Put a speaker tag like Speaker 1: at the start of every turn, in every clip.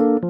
Speaker 1: ก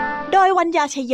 Speaker 1: โดยวัญญาชยโย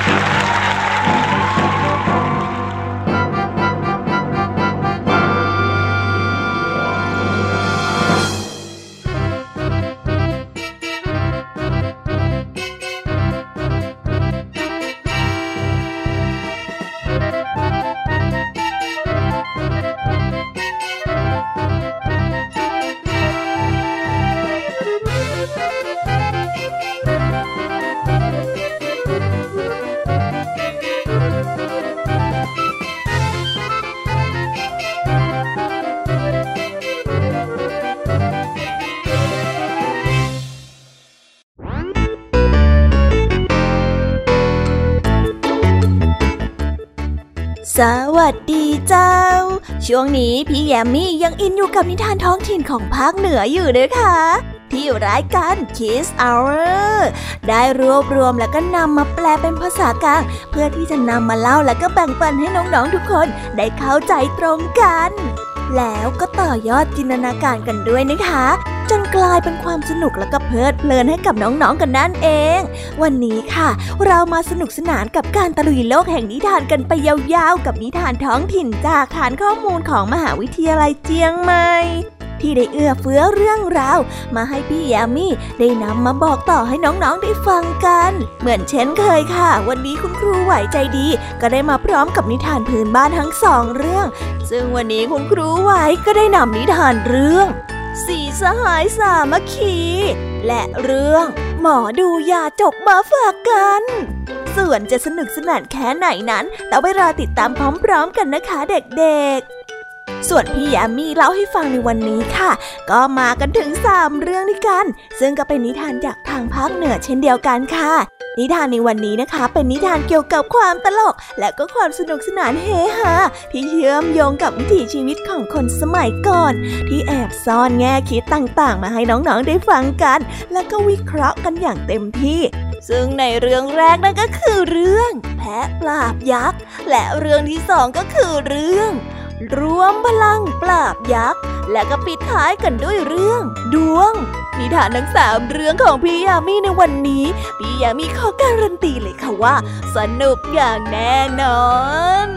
Speaker 1: สวัสดีเจ้า ช่วงนี้พี่แยมมี่ยังอินอยู่กับนิทานท้องถิ่นของภาคเหนืออยู่นะคะที่รายการ Kiss Hour ได้รวบรวมแล้วก็นำมาแปลเป็นภาษากลาง เพื่อที่จะนำมาเล่าแล้วก็แบ่งปันให้น้องๆทุกคนได้เข้าใจตรงกัน แล้วก็ต่อยอดจินตนาการกันด้วยนะคะ จนกลายเป็นความสนุกและก็เพลิดเพลินให้กับน้องๆกันนั่นเอง วันนี้ค่ะ เรามาสนุกสนานกับการตะลุยโลกแห่งนิทานกันไปยาวๆ กับนิทานท้องถิ่นจากฐานข้อมูลของมหาวิทยาลัยเจียงใหม่ ที่ได้เอื้อเฟื้อเรื่องราว มาให้พี่ยามีได้นำมาบอกต่อให้น้องๆได้ฟังกัน เหมือนเช่นเคยค่ะ วันนี้คุณครูไหวใจดี ก็ได้มาพร้อมกับนิทานพื้นบ้านทั้งสองเรื่อง ซึ่งวันนี้คุณครูไหวก็ได้นำนิทานเรื่องสีสหายสามัคคี และเรื่อง หมอดูยาจกมาฝากกัน ส่วนจะสนุกสนานแค่ไหนนั้นต้องไปรอติดตามพร้อมๆกันนะคะเด็กๆ ส่วนพี่ยามีเล่าให้ฟังในวันนี้ค่ะ ก็มากันถึงสามเรื่องด้วยกัน ซึ่งก็เป็นนิทานจากทางภาคเหนือเช่นเดียวกันค่ะ นิทานในวันนี้นะคะ เป็นนิทานเกี่ยวกับความตลก และก็ความสนุกสนานเฮฮาที่เชื่อมโยงกับวิถีชีวิตของคนสมัยก่อน ที่แอบซ่อนแง่คิดต่างๆ มาให้น้องๆได้ฟังกัน และก็วิเคราะห์กันอย่างเต็มที่ซึ่งในเรื่องแรกนั่นก็คือเรื่อง แพะปราบยักษ์ และเรื่องที่สองก็คือเรื่อง รวมพลังปราบยักษ์ และก็ปิดท้ายกันด้วยเรื่อง ดวง นิทานทั้งสามเรื่องของพี่ยามีในวันนี้ พี่ยามีขอการันตีเลยค่ะว่า สนุกอย่างแน่นอน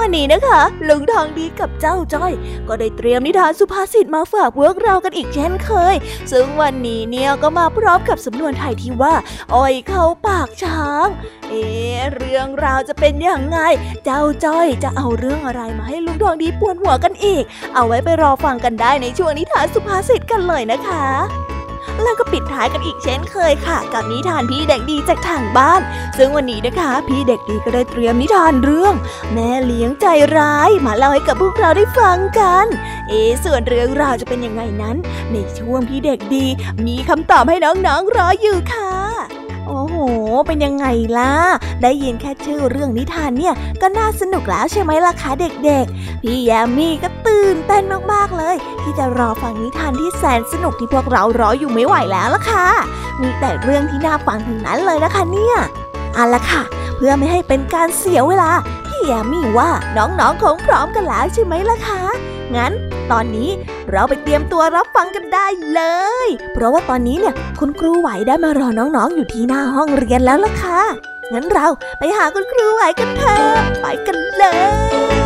Speaker 1: วันนี้นะคะ ลุงทองดีกับเจ้าจ้อย ก็ได้เตรียมนิทานสุภาษิตมาฝากพวกเรากันอีกเช่นเคย ซึ่งวันนี้เนี่ยก็มาพร้อมกับสำนวนไทยที่ว่า อ้อยเข้าปากช้าง เอ๊เรื่องราวจะเป็นอย่างไง เจ้าจ้อยจะเอาเรื่องอะไรมาให้ลุงทองดีปวดหัวกันอีก เอาไว้ไปรอฟังกันได้ในช่วงนิทานสุภาษิตกันเลยนะคะ แล้วก็ปิดท้ายกันอีกเช่นเคยค่ะ กับนิทานพี่เด็กดีจากทางบ้าน ซึ่งวันนี้นะคะ พี่เด็กดีก็ได้เตรียมนิทานเรื่อง แม่เลี้ยงใจร้ายมาเล่าให้กับพวกเราได้ฟังกัน เอส่วนเรื่องราวจะเป็นยังไงนั้น ในช่วงพี่เด็กดี มีคำตอบให้น้องๆรออยู่ค่ะ โอ้โห เป็นยังไงล่ะ ได้ยินแค่ชื่อเรื่องนิทานเนี่ย ก็น่าสนุกแล้วใช่ไหมล่ะคะเด็กๆ พี่แยมมี่ก็ตื่นเต้นมากๆเลย ที่จะรอฟังนิทานที่แสนสนุกที่พวกเรารออยู่ไม่ไหวแล้วล่ะค่ะ มีแต่เรื่องที่น่าฟังทั้งนั้นเลยนะคะเนี่ยเอาละค่ะ เพื่อไม่ให้เป็นการเสียเวลา พี่แยมมี่ว่าน้องๆคงพร้อมกันแล้วใช่ไหมล่ะคะ งั้นตอนนี้เราไปเตรียมตัวรับฟังกันได้เลย เพราะว่าตอนนี้เนี่ยคุณครูไหวได้มารอน้องๆอยู่ที่หน้าห้องเรียนแล้วล่ะค่ะ งั้นเราไปหาคุณครูไหวกันเถอะ ไปกันเลย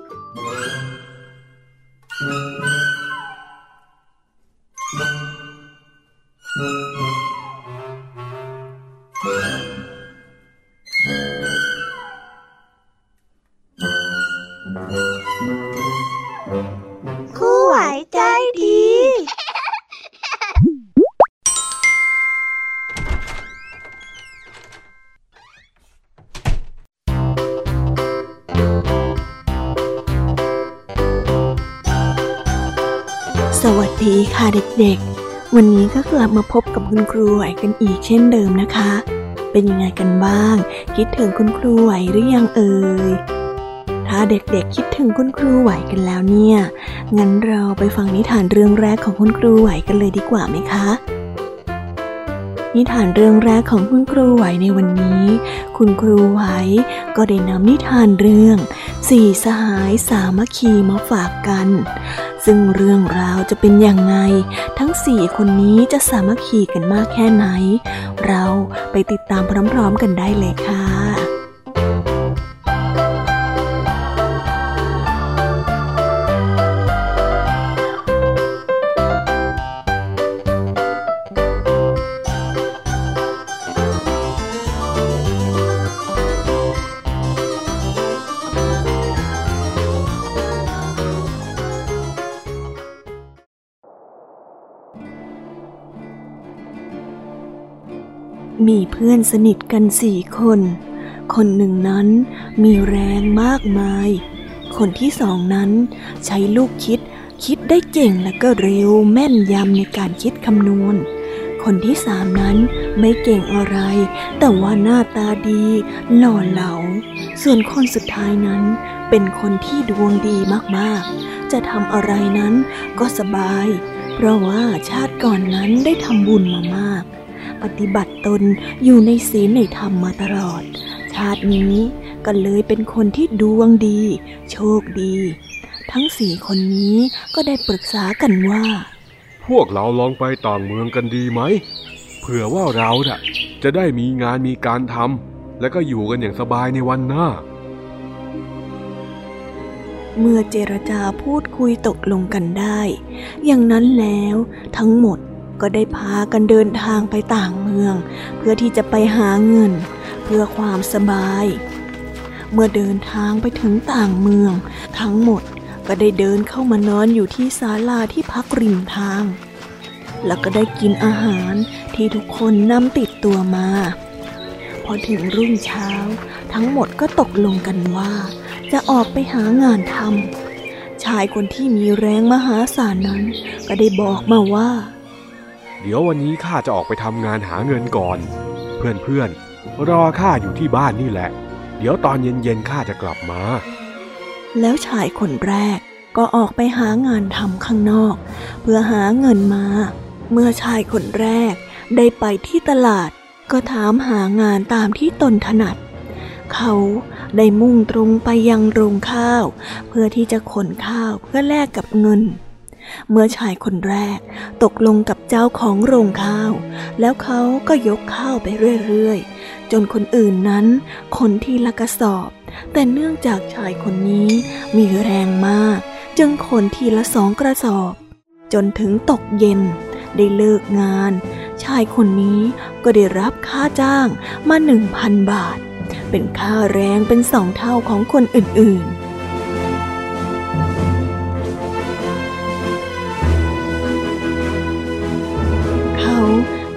Speaker 1: เด็กๆ วันนี้ก็กลับมาพบกับคุณครูไหวกันอีกเช่นเดิมนะคะ เป็นยังไงกันบ้าง คิดถึงคุณครูไหวหรือยังเอ่ย ถ้าเด็กๆคิดถึงคุณครูไหวกันแล้วเนี่ย งั้นเราไปฟังนิทานเรื่องแรกของคุณครูไหวกันเลยดีกว่าไหมคะ นิทานเรื่องแรกของคุณครูไหวในวันนี้ คุณครูไหวก็ได้นำนิทานเรื่อง สี่สหายสามัคคีมาฝากกัน ซึ่งเรื่องราวจะเป็นอย่างไง ทั้งสี่คนนี้จะสามัคคีกันมากแค่ไหน เราไปติดตามพร้อมๆกันได้เลยค่ะ พื่อนสนิทกันสี่คน คนหนึ่งนั้นมีแรงมากมาย คนที่สองนั้นใช้ลูกคิด คิดได้เก่งและก็เร็วแม่นยำในการคิดคำนวณ คนที่สามนั้นไม่เก่งอะไร แต่ว่าหน้าตาดีหล่อเหลา ส่วนคนสุดท้ายนั้นเป็นคนที่ดวงดีมากๆ จะทำอะไรนั้นก็สบาย เพราะว่าชาติก่อนนั้นได้ทำบุญมามาก ปฏิบัติตนอยู่ในศีลในธรรมมาตลอด ชาตินี้ก็เลยเป็นคนที่ดวงดี โชคดี ทั้งสี่คนนี้ก็ได้ปรึกษากันว่า
Speaker 2: พวกเราลองไปต่างเมืองกันดีไหมเผื่อว่าเราน่ะจะได้มีงานมีการทำและก็อยู่กันอย่างสบายในวันหน้า
Speaker 1: เมื่อเจรจาพูดคุยตกลงกันได้ อย่างนั้นแล้วทั้งหมด ก็ได้พากันเดินทางไปต่างเมือง เพื่อที่จะไปหาเงิน เพื่อความสบาย เมื่อเดินทางไปถึงต่างเมือง ทั้งหมดก็ได้เดินเข้ามานอนอยู่ที่ศาลาที่พักริมทาง แล้วก็ได้กินอาหารที่ทุกคนนำติดตัวมา พอถึงรุ่งเช้า ทั้งหมดก็ตกลงกันว่า จะออกไปหางานทำชายคนที่มีแรงมหาศาลนั้น ก็ได้บอกมาว่า
Speaker 2: เดี๋ยววันนี้ข้าจะออกไปทำงานหาเงินก่อน เพื่อนๆ รอข้าอยู่ที่บ้านนี่แหละ เดี๋ยวตอนเย็นๆข้าจะกลับมา
Speaker 1: แล้วชายคนแรกก็ออกไปหางานทำข้างนอก เพื่อหาเงินมา เมื่อชายคนแรกได้ไปที่ตลาด ก็ถามหางานตามที่ตนถนัด เขาได้มุ่งตรงไปยังโรงข้าว เพื่อที่จะขนข้าวเพื่อแลกกับเงิน เมื่อชายคนแรกตกลงกับเจ้าของโรงข้าว แล้วเขาก็ยกข้าวไปเรื่อยๆ จนคนอื่นนั้นคนที่ละกระสอบ แต่เนื่องจากชายคนนี้มีแรงมาก จึงคนทีละสองกระสอบ จนถึงตกเย็น ได้เลิกงาน ชายคนนี้ก็ได้รับค่าจ้างมาหนึ่งพันบาท เป็นค่าแรงเป็นสองเท่าของคนอื่นๆ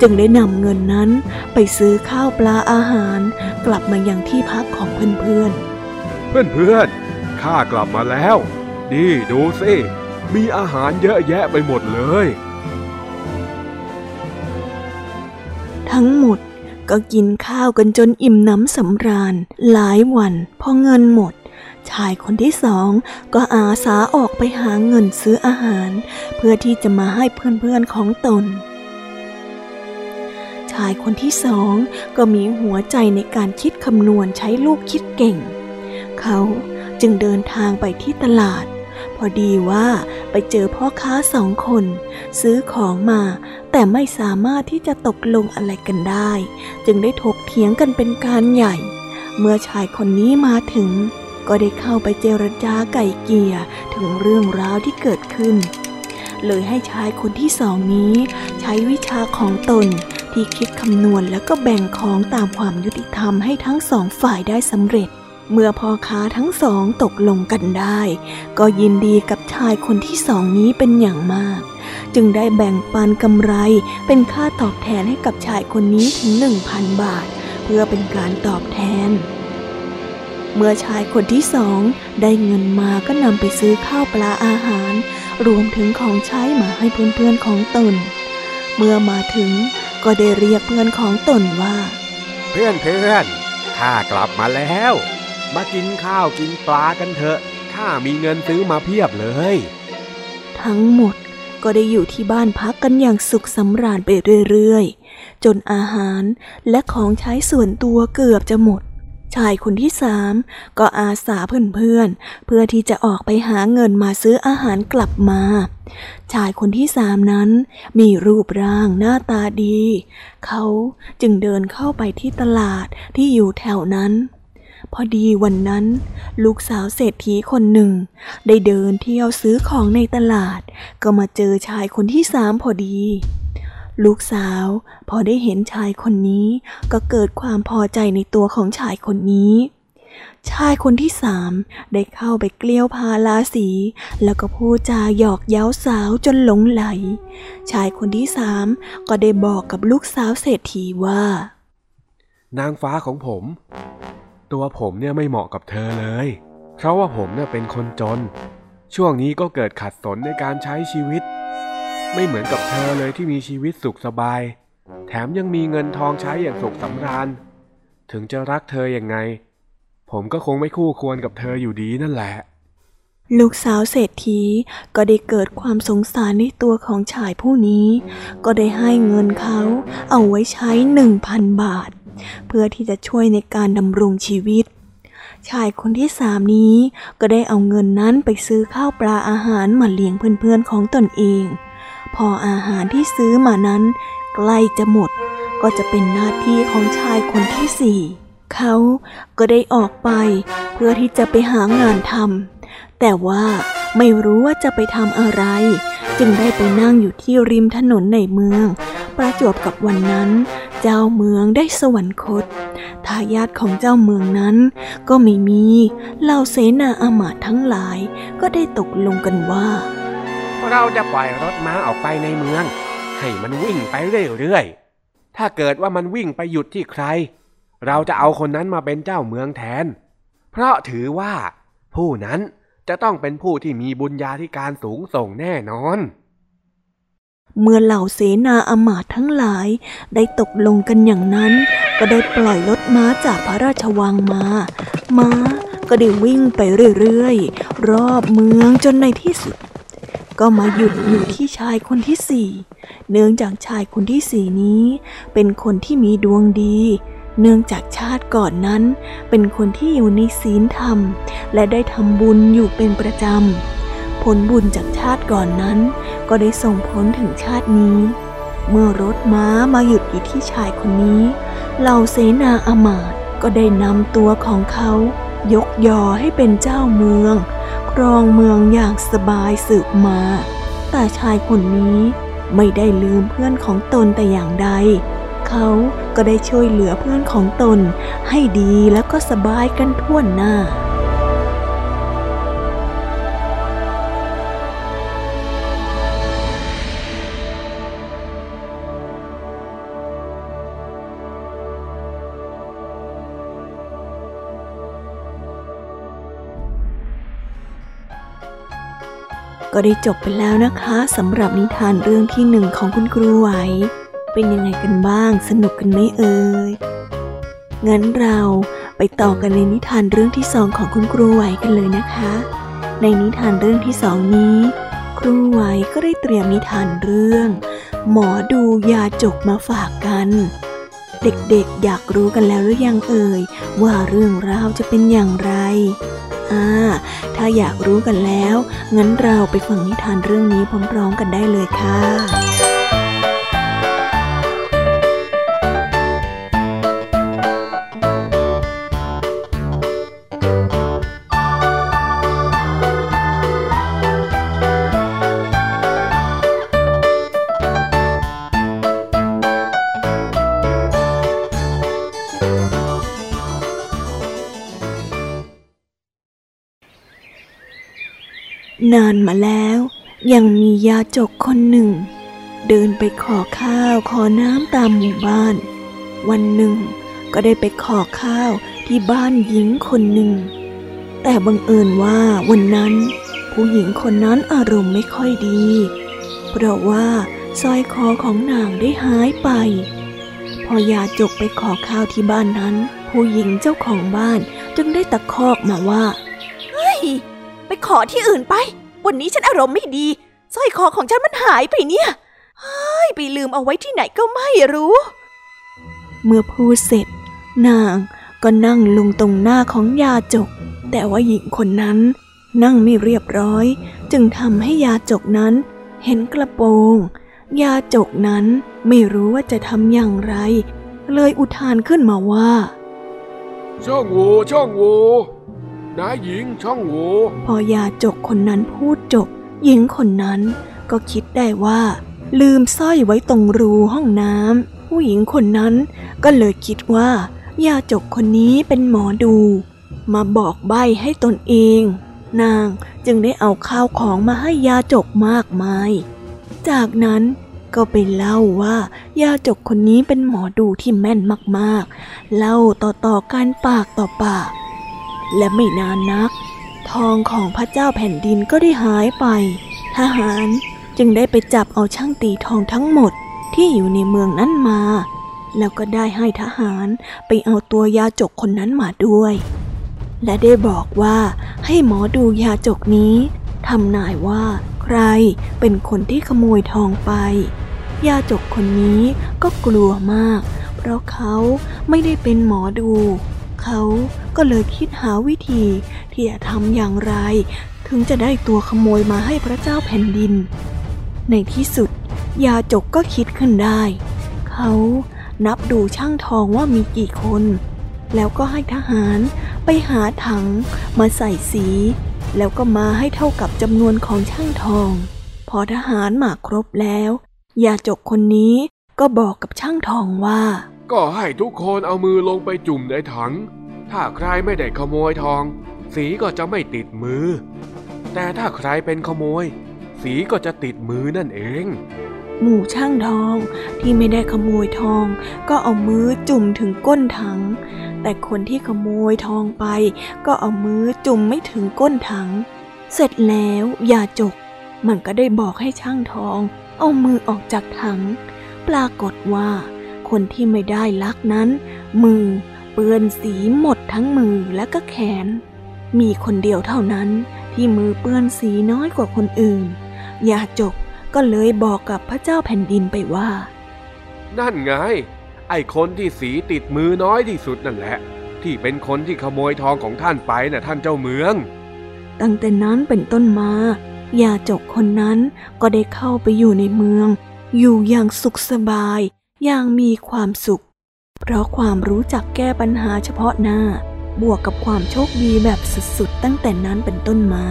Speaker 1: จึงได้นำเงินนั้นไปซื้อข้าวปลาอาหาร กลับมายังที่พักของเพื่อนๆ
Speaker 2: เพื่อนๆ ข้ากลับมาแล้ว นี่ดูสิมีอาหารเยอะแยะไปหมดเลย
Speaker 1: ทั้งหมดก็กินข้าวกันจนอิ่มน้ำสำราญ หลายวันพอเงินหมด ชายคนที่สองก็อาสาออกไปหาเงินซื้ออาหาร เพื่อที่จะมาให้เพื่อนๆของตน ชายคนที่สองก็มีหัวใจในการคิดคำนวณใช้ลูกคิดเก่ง เขาจึงเดินทางไปที่ตลาด พอดีว่าไปเจอพ่อค้าสองคน ซื้อของมา แต่ไม่สามารถที่จะตกลงอะไรกันได้ จึงได้ถกเถียงกันเป็นการใหญ่ เมื่อชายคนนี้มาถึง ก็ได้เข้าไปเจรจาไก่เกลี่ยถึงเรื่องราวที่เกิดขึ้น เลยให้ชายคนที่สองนี้ ใช้วิชาของตน ที่คิดคำนวณแล้วก็แบ่งของตามความยุติธรรมให้ทั้งสองฝ่ายได้สำเร็จ เมื่อพ่อค้าทั้งสองตกลงกันได้ ก็ยินดีกับชายคนที่สองนี้เป็นอย่างมาก จึงได้แบ่งปันกำไรเป็นค่าตอบแทนให้กับชายคนนี้ถึงหนึ่งพันบาท เพื่อเป็นการตอบแทนเมื่อชายคนที่สองได้เงินมาก็นำไปซื้อข้าวปลาอาหาร รวมถึงของใช้มาให้เพื่อนๆของตน เมื่อมาถึง ก็ได้เรียกเพื่อนของตนว่า
Speaker 2: เพื่อนเพื่อนข้ากลับมาแล้ว มากินข้าวกินปลากันเถอะข้ามีเงินซื้อมาเพียบเลย
Speaker 1: ทั้งหมดก็ได้อยู่ที่บ้านพักกันอย่างสุขสำราญไปเรื่อยๆ จนอาหารและของใช้ส่วนตัวเกือบจะหมด ชายคนที่สามก็อาสาเพื่อนๆ เพื่อที่จะออกไปหาเงินมาซื้ออาหารกลับมา ชายคนที่สามนั้นมีรูปร่างหน้าตาดี เขาจึงเดินเข้าไปที่ตลาดที่อยู่แถวนั้น พอดีวันนั้น ลูกสาวเศรษฐีคนหนึ่ง ได้เดินเที่ยวซื้อของในตลาด ก็มาเจอชายคนที่สามพอดี ลูกสาว พอได้เห็นชายคนนี้ก็เกิดความพอใจในตัวของชายคนนี้ ชายคนที่สามได้เข้าไปเกลี้ยวพาลาสี แล้วก็พูดจาหยอกเย้าสาวจนหลงไหล ชายคนที่สามก็ได้บอกกับลูกสาวเศรษฐีว่า
Speaker 2: นางฟ้าของผม ตัวผมเนี่ยไม่เหมาะกับเธอเลย เพราะว่าผมเนี่ยเป็นคนจน ช่วงนี้ก็เกิดขัดสนในการใช้ชีวิต ไม่เหมือนกับเธอเลยที่มีชีวิตสุขสบาย แถมยังมีเงินทองใช้อย่างสุขสำราญ ถึงจะรักเธออย่างไง ผมก็คงไม่คู่ควรกับเธออยู่ดีนั่นแหละ
Speaker 1: ลูกสาวเศรษฐีก็ได้เกิดความสงสารในตัวของชายผู้นี้ ก็ได้ให้เงินเขาเอาไว้ใช้หนึ่งพันบาท เพื่อที่จะช่วยในการดำรงชีวิตชายคนที่สามนี้ก็ได้เอาเงินนั้นไปซื้อข้าวปลาอาหารมาเลี้ยงเพื่อนๆของตนเอง พออาหารที่ซื้อมานั้น ใกล้จะหมด ก็จะเป็นหน้าที่ของชายคนที่สี่เขาก็ได้ออกไป เพื่อที่จะไปหางานทำแต่ว่าไม่รู้ว่าจะไปทำอะไร จึงได้ไปนั่งอยู่ที่ริมถนนในเมือง ประจวบกับวันนั้น เจ้าเมืองได้สวรรคตทายาทของเจ้าเมืองนั้น ก็ไม่มีเหล่าเสนาอามาตย์ทั้งหลาย ก็ได้ตกลงกันว่า
Speaker 2: เราจะปล่อยรถม้าออกไปในเมือง ให้มันวิ่งไปเรื่อยๆ ถ้าเกิดว่ามันวิ่งไปหยุดที่ใคร เราจะเอาคนนั้นมาเป็นเจ้าเมืองแทน เพราะถือว่า ผู้นั้นจะต้องเป็นผู้ที่มีบุญญาธิการสูงส่งแน่นอน
Speaker 1: เมื่อเหล่าเสนาอมาตย์ทั้งหลายได้ตกลงกันอย่างนั้น ก็ได้ปล่อยรถม้าจากพระราชวังมา ม้าก็ได้วิ่งไปเรื่อยๆ รอบเมืองจนในที่สุด ก็มาหยุดอยู่ที่ชายคนที่สี่ เนื่องจากชายคนที่สี่นี้ เป็นคนที่มีดวงดี เนื่องจากชาติก่อนนั้น เป็นคนที่อยู่ในศีลธรรม และได้ทำบุญอยู่เป็นประจำ ผลบุญจากชาติก่อนนั้น ก็ได้ส่งผลถึงชาตินี้ เมื่อรถม้ามาหยุดอยู่ที่ชายคนนี้ เหล่าเสนาอมาตย์ก็ได้นำตัวของเขา ยกยอให้เป็นเจ้าเมือง ครองเมืองอย่างสบายสืบมา แต่ชายคนนี้ไม่ได้ลืมเพื่อนของตนแต่อย่างใด เขาก็ได้ช่วยเหลือเพื่อนของตนให้ดีแล้วก็สบายกันทั่วหน้า ก็ได้จบไปแล้วนะคะสำหรับนิทานเรื่องที่หนึ่งของคุณครูไหว เป็นยังไงกันบ้างสนุกกันไหมเอ่ยงั้นเราไปต่อกันในนิทานเรื่องที่สองของคุณครูไหวกันเลยนะคะ ในนิทานเรื่องที่สองนี้ ครูไหวก็ได้เตรียมนิทานเรื่อง หมอดูยาจกมาฝากกัน เด็กๆอยากรู้กันแล้วหรือยังเอ่ยว่าเรื่องราวจะเป็นอย่างไร อ่า ถ้าอยากรู้กันแล้ว งั้นเราไปฟังนิทานเรื่องนี้พร้อมๆกันได้เลยค่ะ นานมาแล้ว ยังมียาจกคนหนึ่ง เดินไปขอข้าวขอน้ำตามหมู่บ้าน วันหนึ่ง ก็ได้ไปขอข้าวที่บ้านหญิงคนหนึ่ง แต่บังเอิญว่าวันนั้น ผู้หญิงคนนั้นอารมณ์ไม่ค่อยดี เพราะว่าสร้อยคอของนางได้หายไป พอยาจกไปขอข้าวที่บ้านนั้น ผู้หญิงเจ้าของบ้านจึงได้ตะคอกมาว่า
Speaker 3: เฮ้ยไปขอที่อื่นไป วันนี้ฉันอารมณ์ไม่ดีสร้อยคอของฉันมันหายไปเนี่ยเฮ้ยไปลืมเอาไว้ที่ไหนก็ไม่รู้
Speaker 1: เมื่อพูดเสร็จ นางก็นั่งลงตรงหน้าของยาจก แต่ว่าหญิงคนนั้น นั่งไม่เรียบร้อย จึงทำให้ยาจกนั้น เห็นกระโปรง ยาจกนั้นไม่รู้ว่าจะทำอย่างไร เลยอุทานขึ้นมาว่า
Speaker 2: ช่องโหว่ช่องโหว่ นายหญิงช่องโหว่
Speaker 1: พอยาจกคนนั้นพูดจบ หญิงคนนั้นก็คิดได้ว่า ลืมสร้อยไว้ตรงรูห้องน้ำผู้หญิงคนนั้นก็เลยคิดว่า ยาจกคนนี้เป็นหมอดู มาบอกใบให้ตนเอง นางจึงได้เอาข้าวของมาให้ยาจกมากมาย จากนั้นก็ไปเล่าว่ายาจกคนนี้เป็นหมอดูที่แม่นมากๆ เล่าต่อๆกันปากต่อปาก และไม่นานนัก ทองของพระเจ้าแผ่นดินก็ได้หายไป ทหารจึงได้ไปจับเอาช่างตีทองทั้งหมดที่อยู่ในเมืองนั้นมา แล้วก็ได้ให้ทหารไปเอาตัวยาจกคนนั้นมาด้วย และได้บอกว่าให้หมอดูยาจกนี้ทำนายว่าใครเป็นคนที่ขโมยทองไป ยาจกคนนี้ก็กลัวมาก เพราะเขาไม่ได้เป็นหมอดู เขาก็เลยคิดหาวิธีที่จะทำอย่างไร ถึงจะได้ตัวขโมยมาให้พระเจ้าแผ่นดิน ในที่สุด ยาจกก็คิดขึ้นได้ เขานับดูช่างทองว่ามีกี่คน แล้วก็ให้ทหารไปหาถังมาใส่สี แล้วก็มาให้เท่ากับจำนวนของช่างทอง พอทหารมาครบแล้ว ยาจกคนนี้ก็บอกกับช่างทองว่า
Speaker 2: ก็ให้ทุกคนเอามือลงไปจุ่มในถัง ถ้าใครไม่ได้ขโมยทอง สีก็จะไม่ติดมือ แต่ถ้าใครเป็นขโมย สีก็จะติดมือนั่นเอง
Speaker 1: หมู่ช่างทองที่ไม่ได้ขโมยทอง ก็เอามือจุ่มถึงก้นถัง แต่คนที่ขโมยทองไป ก็เอามือจุ่มไม่ถึงก้นถัง เสร็จแล้วยาจก มันก็ได้บอกให้ช่างทอง เอามือออกจากถัง ปรากฏว่า คนที่ไม่ได้ลักนั้น มือเปื้อนสีหมดทั้งมือและก็แขน มีคนเดียวเท่านั้นที่มือเปื้อนสีน้อยกว่าคนอื่น ยาจกก็เลยบอกกับพระเจ้าแผ่นดินไปว่า
Speaker 2: นั่นไง ไอ้คนที่สีติดมือน้อยที่สุดนั่นแหละ ที่เป็นคนที่ขโมยทองของท่านไปน่ะท่านเจ้าเมือง
Speaker 1: ตั้งแต่นั้นเป็นต้นมายาจกคนนั้นก็ได้เข้าไปอยู่ในเมือง อยู่อย่างสุขสบาย อย่างมีความสุข เพราะความรู้จักแก้ปัญหาเฉพาะหน้า บวกกับความโชคดีแบบสุดๆ ตั้งแต่นั้นเป็นต้นมา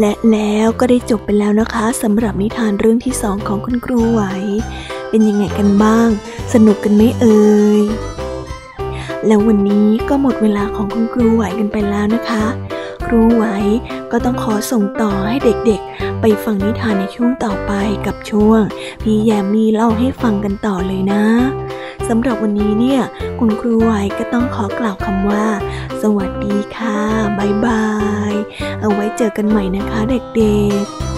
Speaker 1: และแล้วก็ได้จบไปแล้วนะคะสำหรับนิทานเรื่องที่สองของคุณครูไหว เป็นยังไงกันบ้าง สนุกกันไหมเอ่ยแล้ววันนี้ก็หมดเวลาของคุณครูไหวกันไปแล้วนะคะ ครูไหวก็ต้องขอส่งต่อให้เด็กๆ ไปฟังนิทานในช่วงต่อไปกับช่วง พี่แยมมีเล่าให้ฟังกันต่อเลยนะ สำหรับวันนี้เนี่ย คุณครูไวก็ต้องขอกล่าวคำว่า สวัสดีค่ะ บ๊ายบาย เอาไว้เจอกันใหม่นะคะเด็กๆ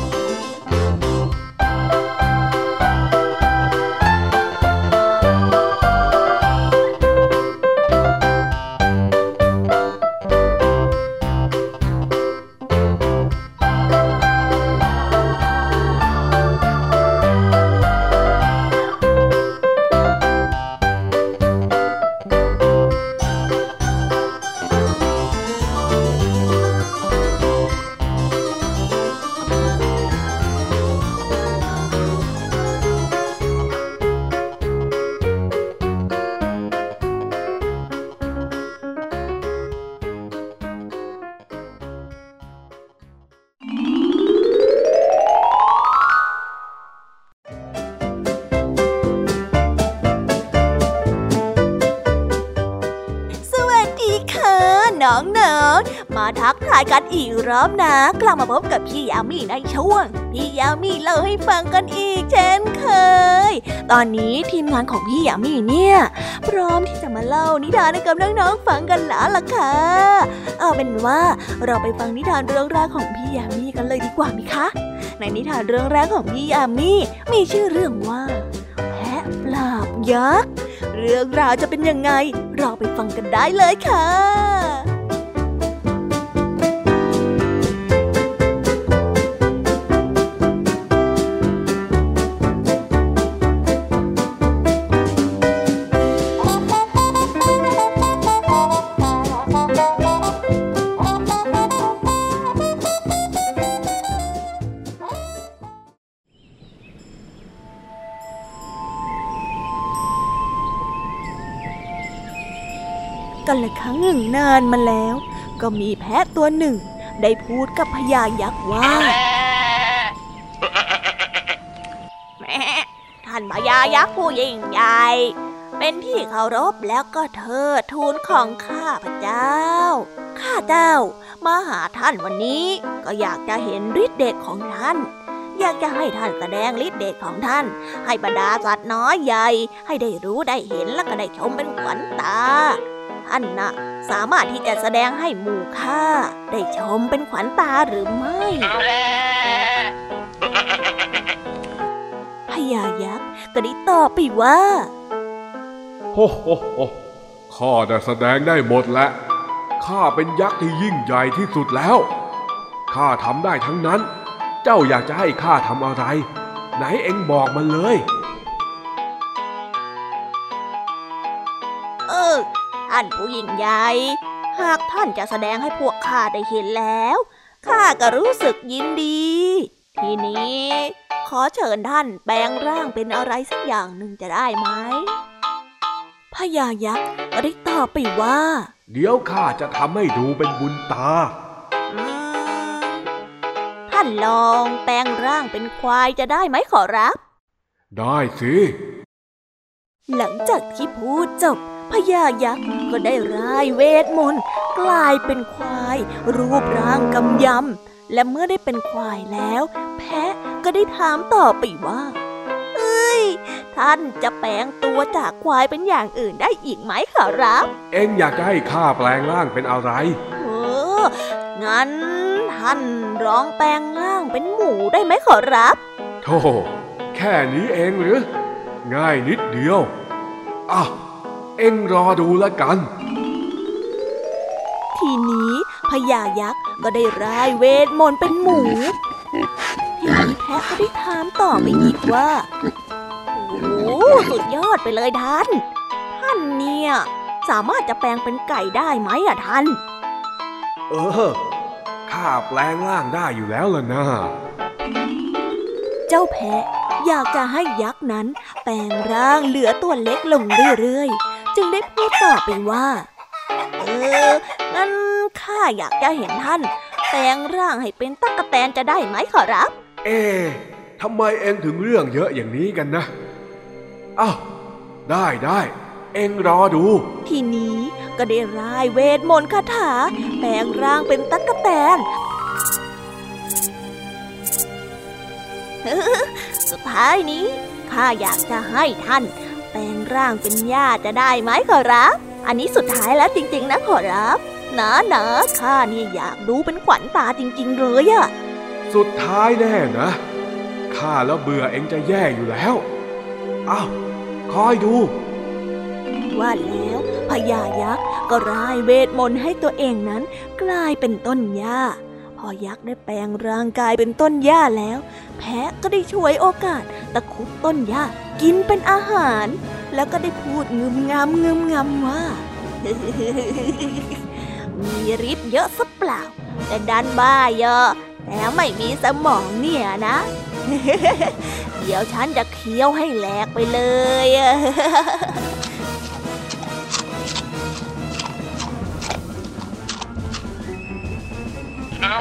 Speaker 4: อีกรอบนะ กลับมาพบกับพี่ยามีในช่วง พี่ยามีเล่าให้ฟังกันอีกเช่นเคย ตอนนี้ทีมงานของพี่ยามีเนี่ย พร้อมที่จะมาเล่านิทานให้กับน้องๆฟังกันแล้วล่ะค่ะ เอาเป็นว่าเราไปฟังนิทานเรื่องแรกของพี่ยามีกันเลยดีกว่าไหมคะ ในนิทานเรื่องแรกของพี่ยามีมีชื่อเรื่องว่าแพะปราบยักษ์ เรื่องราวจะเป็นยังไง เราไปฟังกันได้เลยค่ะ นึ่นานมาแล้ว ก็มีแพะตัวหนึ่ง ได้พูดกับพญายักษ์ว่าแม่ท่านพญายักษ์ผู้ยิ่งใหญ่ เป็นที่เคารพแล้วก็เทิดทูนของข้าพเจ้า ข้าเจ้ามาหาท่านวันนี้ ก็อยากจะเห็นฤทธิ์เดชของท่าน
Speaker 5: อยากจะให้ท่านแสดงฤทธิ์เดชของท่าน ให้บรรดาสัตว์น้อยใหญ่ ให้ได้รู้ได้เห็นและก็ได้ชมเป็นขวัญตา ท่านนะสามารถที่จะแสดงให้หมู่ข้าได้ชมเป็นขวัญตาหรือไม่พญายักษ์ก็ได้ตอบไปว่า
Speaker 2: โฮโฮโฮข้าได้แสดงได้หมดแล้วข้าเป็นยักษ์ที่ยิ่งใหญ่ที่สุดแล้วข้าทำได้ทั้งนั้น เจ้าอยากจะให้ข้าทำอะไร ไหนเอ็งบอกมาเลย
Speaker 5: ท่านผู้ยิ่งใหญ่ หากท่านจะแสดงให้พวกข้าได้เห็นแล้ว ข้าก็รู้สึกยินดี ทีนี้ ขอเชิญท่านแปลงร่างเป็นอะไรสักอย่างหนึ่งจะได้ไหม
Speaker 1: พญายักษ์ก็ได้ตอบไปว่า
Speaker 2: เดี๋ยวข้าจะทำให้ดูเป็นบุญตา
Speaker 5: ท่านลองแปลงร่างเป็นควายจะได้ไหมขอรับ
Speaker 2: ได้สิ
Speaker 1: หลังจากที่พูดจบพญายักษ์ก็ได้ร่ายเวทมนต์กลายเป็นควาย รูปร่างกำยำ และเมื่อได้เป็นควายแล้ว แพะก็ได้ถามต่อไปว่าท่านจะแปลงตัวจากควายเป็นอย่างอื่นได้อีกไหมขอรับ
Speaker 2: เอ็งอยากจะให้ข้าแปลงร่างเป็นอะไร
Speaker 5: เอองั้นท่านร้องแปลงร่างเป็นหมูได้ไหมขอรับ
Speaker 2: โธ่แค่นี้เองหรือ ง่ายนิดเดียวอะ เอ็งรอดูละกัน
Speaker 1: ทีนี้พญายักษ์ก็ได้ร่ายเวทมนต์เป็นหมูทีนี้แพะก็ได้ถามต่อไปอีกว่า
Speaker 5: โอ้สุดยอดไปเลยท่าน ท่านเนี่ย สามารถจะแปลงเป็นไก่ได้ไหมอะท่าน
Speaker 2: เออข้าแปลงร่างได้อยู่แล้วล่ะนะ
Speaker 1: เจ้าแพะอยากจะให้ยักษ์นั้น แปลงร่างเหลือตัวเล็กลงเรื่อยๆ จึงได้พูดต่อไปว่า
Speaker 5: เออ งั้นข้าอยากจะเห็นท่านแปลงร่างให้เป็นตั๊กแตนจะได้ไหมขอรับ
Speaker 2: เอ๊ทำไมเองถึงเรื่องเยอะอย่างนี้กันนะ อ้าว ได้ได้เอ็งรอดู
Speaker 1: ทีนี้ก็ได้ร่ายเวทมนต์คาถา แปลงร่างเป็นตั๊กแตน
Speaker 5: สุดท้ายนี้ข้าอยากจะให้ท่าน แปลงร่างเป็นหญ้าจะได้ไหมขอรับ อันนี้สุดท้ายแล้วจริง ๆ นะขอรับนะนะข้านี่อยากดูเป็นขวัญตาจริง ๆ เลยอะ
Speaker 2: สุดท้ายแน่นะข้าแล้วเบื่อเอ็งจะแย่อยู่แล้วอ้าวคอยดู
Speaker 1: ว่าแล้วพญายักษ์ก็ร่ายเวทมนต์ให้ตัวเองนั้น กลายเป็นต้นหญ้า พอยักษ์ได้แปลงร่างกายเป็นต้นหญ้าแล้ว แพะก็ได้ช่วยโอกาส ตะคุบต้นหญ้ากินเป็นอาหาร แล้วก็ได้พูดงึมงำงึมงำว่า
Speaker 5: มีฤทธิ์เยอะสัเปล่า แต่ดันบ้าเยอะแต่ไม่มีสมองเนี่ยนะ เดี๋ยวฉันจะเคี้ยวให้แหลกไปเลย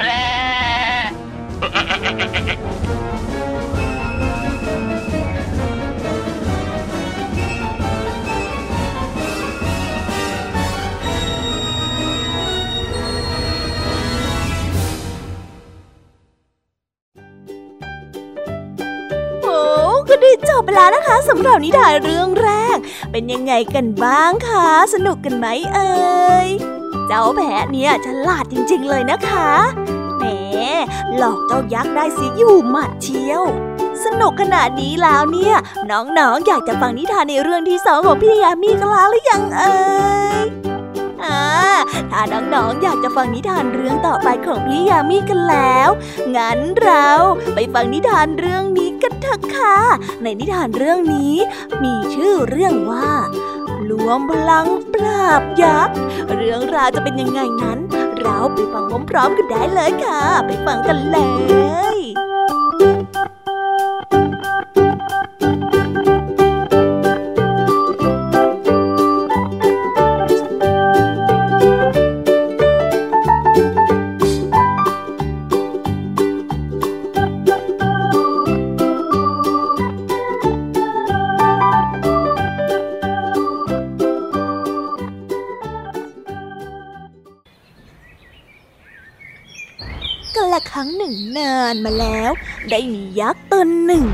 Speaker 5: แล้ว
Speaker 1: ได้จบไปแล้วนะคะสำหรับนิทานเรื่องแรก เป็นยังไงกันบ้างคะ สนุกกันไหมเอ่ย เจ้าแพะเนี่ยฉลาดจริง ๆ เลยนะคะแหมหลอกเจ้ายักษ์ได้สิอยู่หมัดเชียว สนุกขนาดนี้แล้วเนี่ย น้องๆออยากจะฟังนิทานในเรื่องที่สองของพี่ยามีกันแล้วหรือยังเอ่ยอ่าถ้าน้องๆอยากจะฟังนิทานเรื่องต่อไปของพี่ยามีกันแล้ว งั้นเราไปฟังนิทานเรื่องนี้กันเถอะค่ะ ในนิทานเรื่องนี้มีชื่อเรื่องว่า รวมพลังปราบยักษ์ เรื่องราวจะเป็นยังไงนั้น เราไปฟังพร้อมๆกันได้เลยค่ะ ไปฟังกันเลย ได้มียักษ์ตนหนึ่ง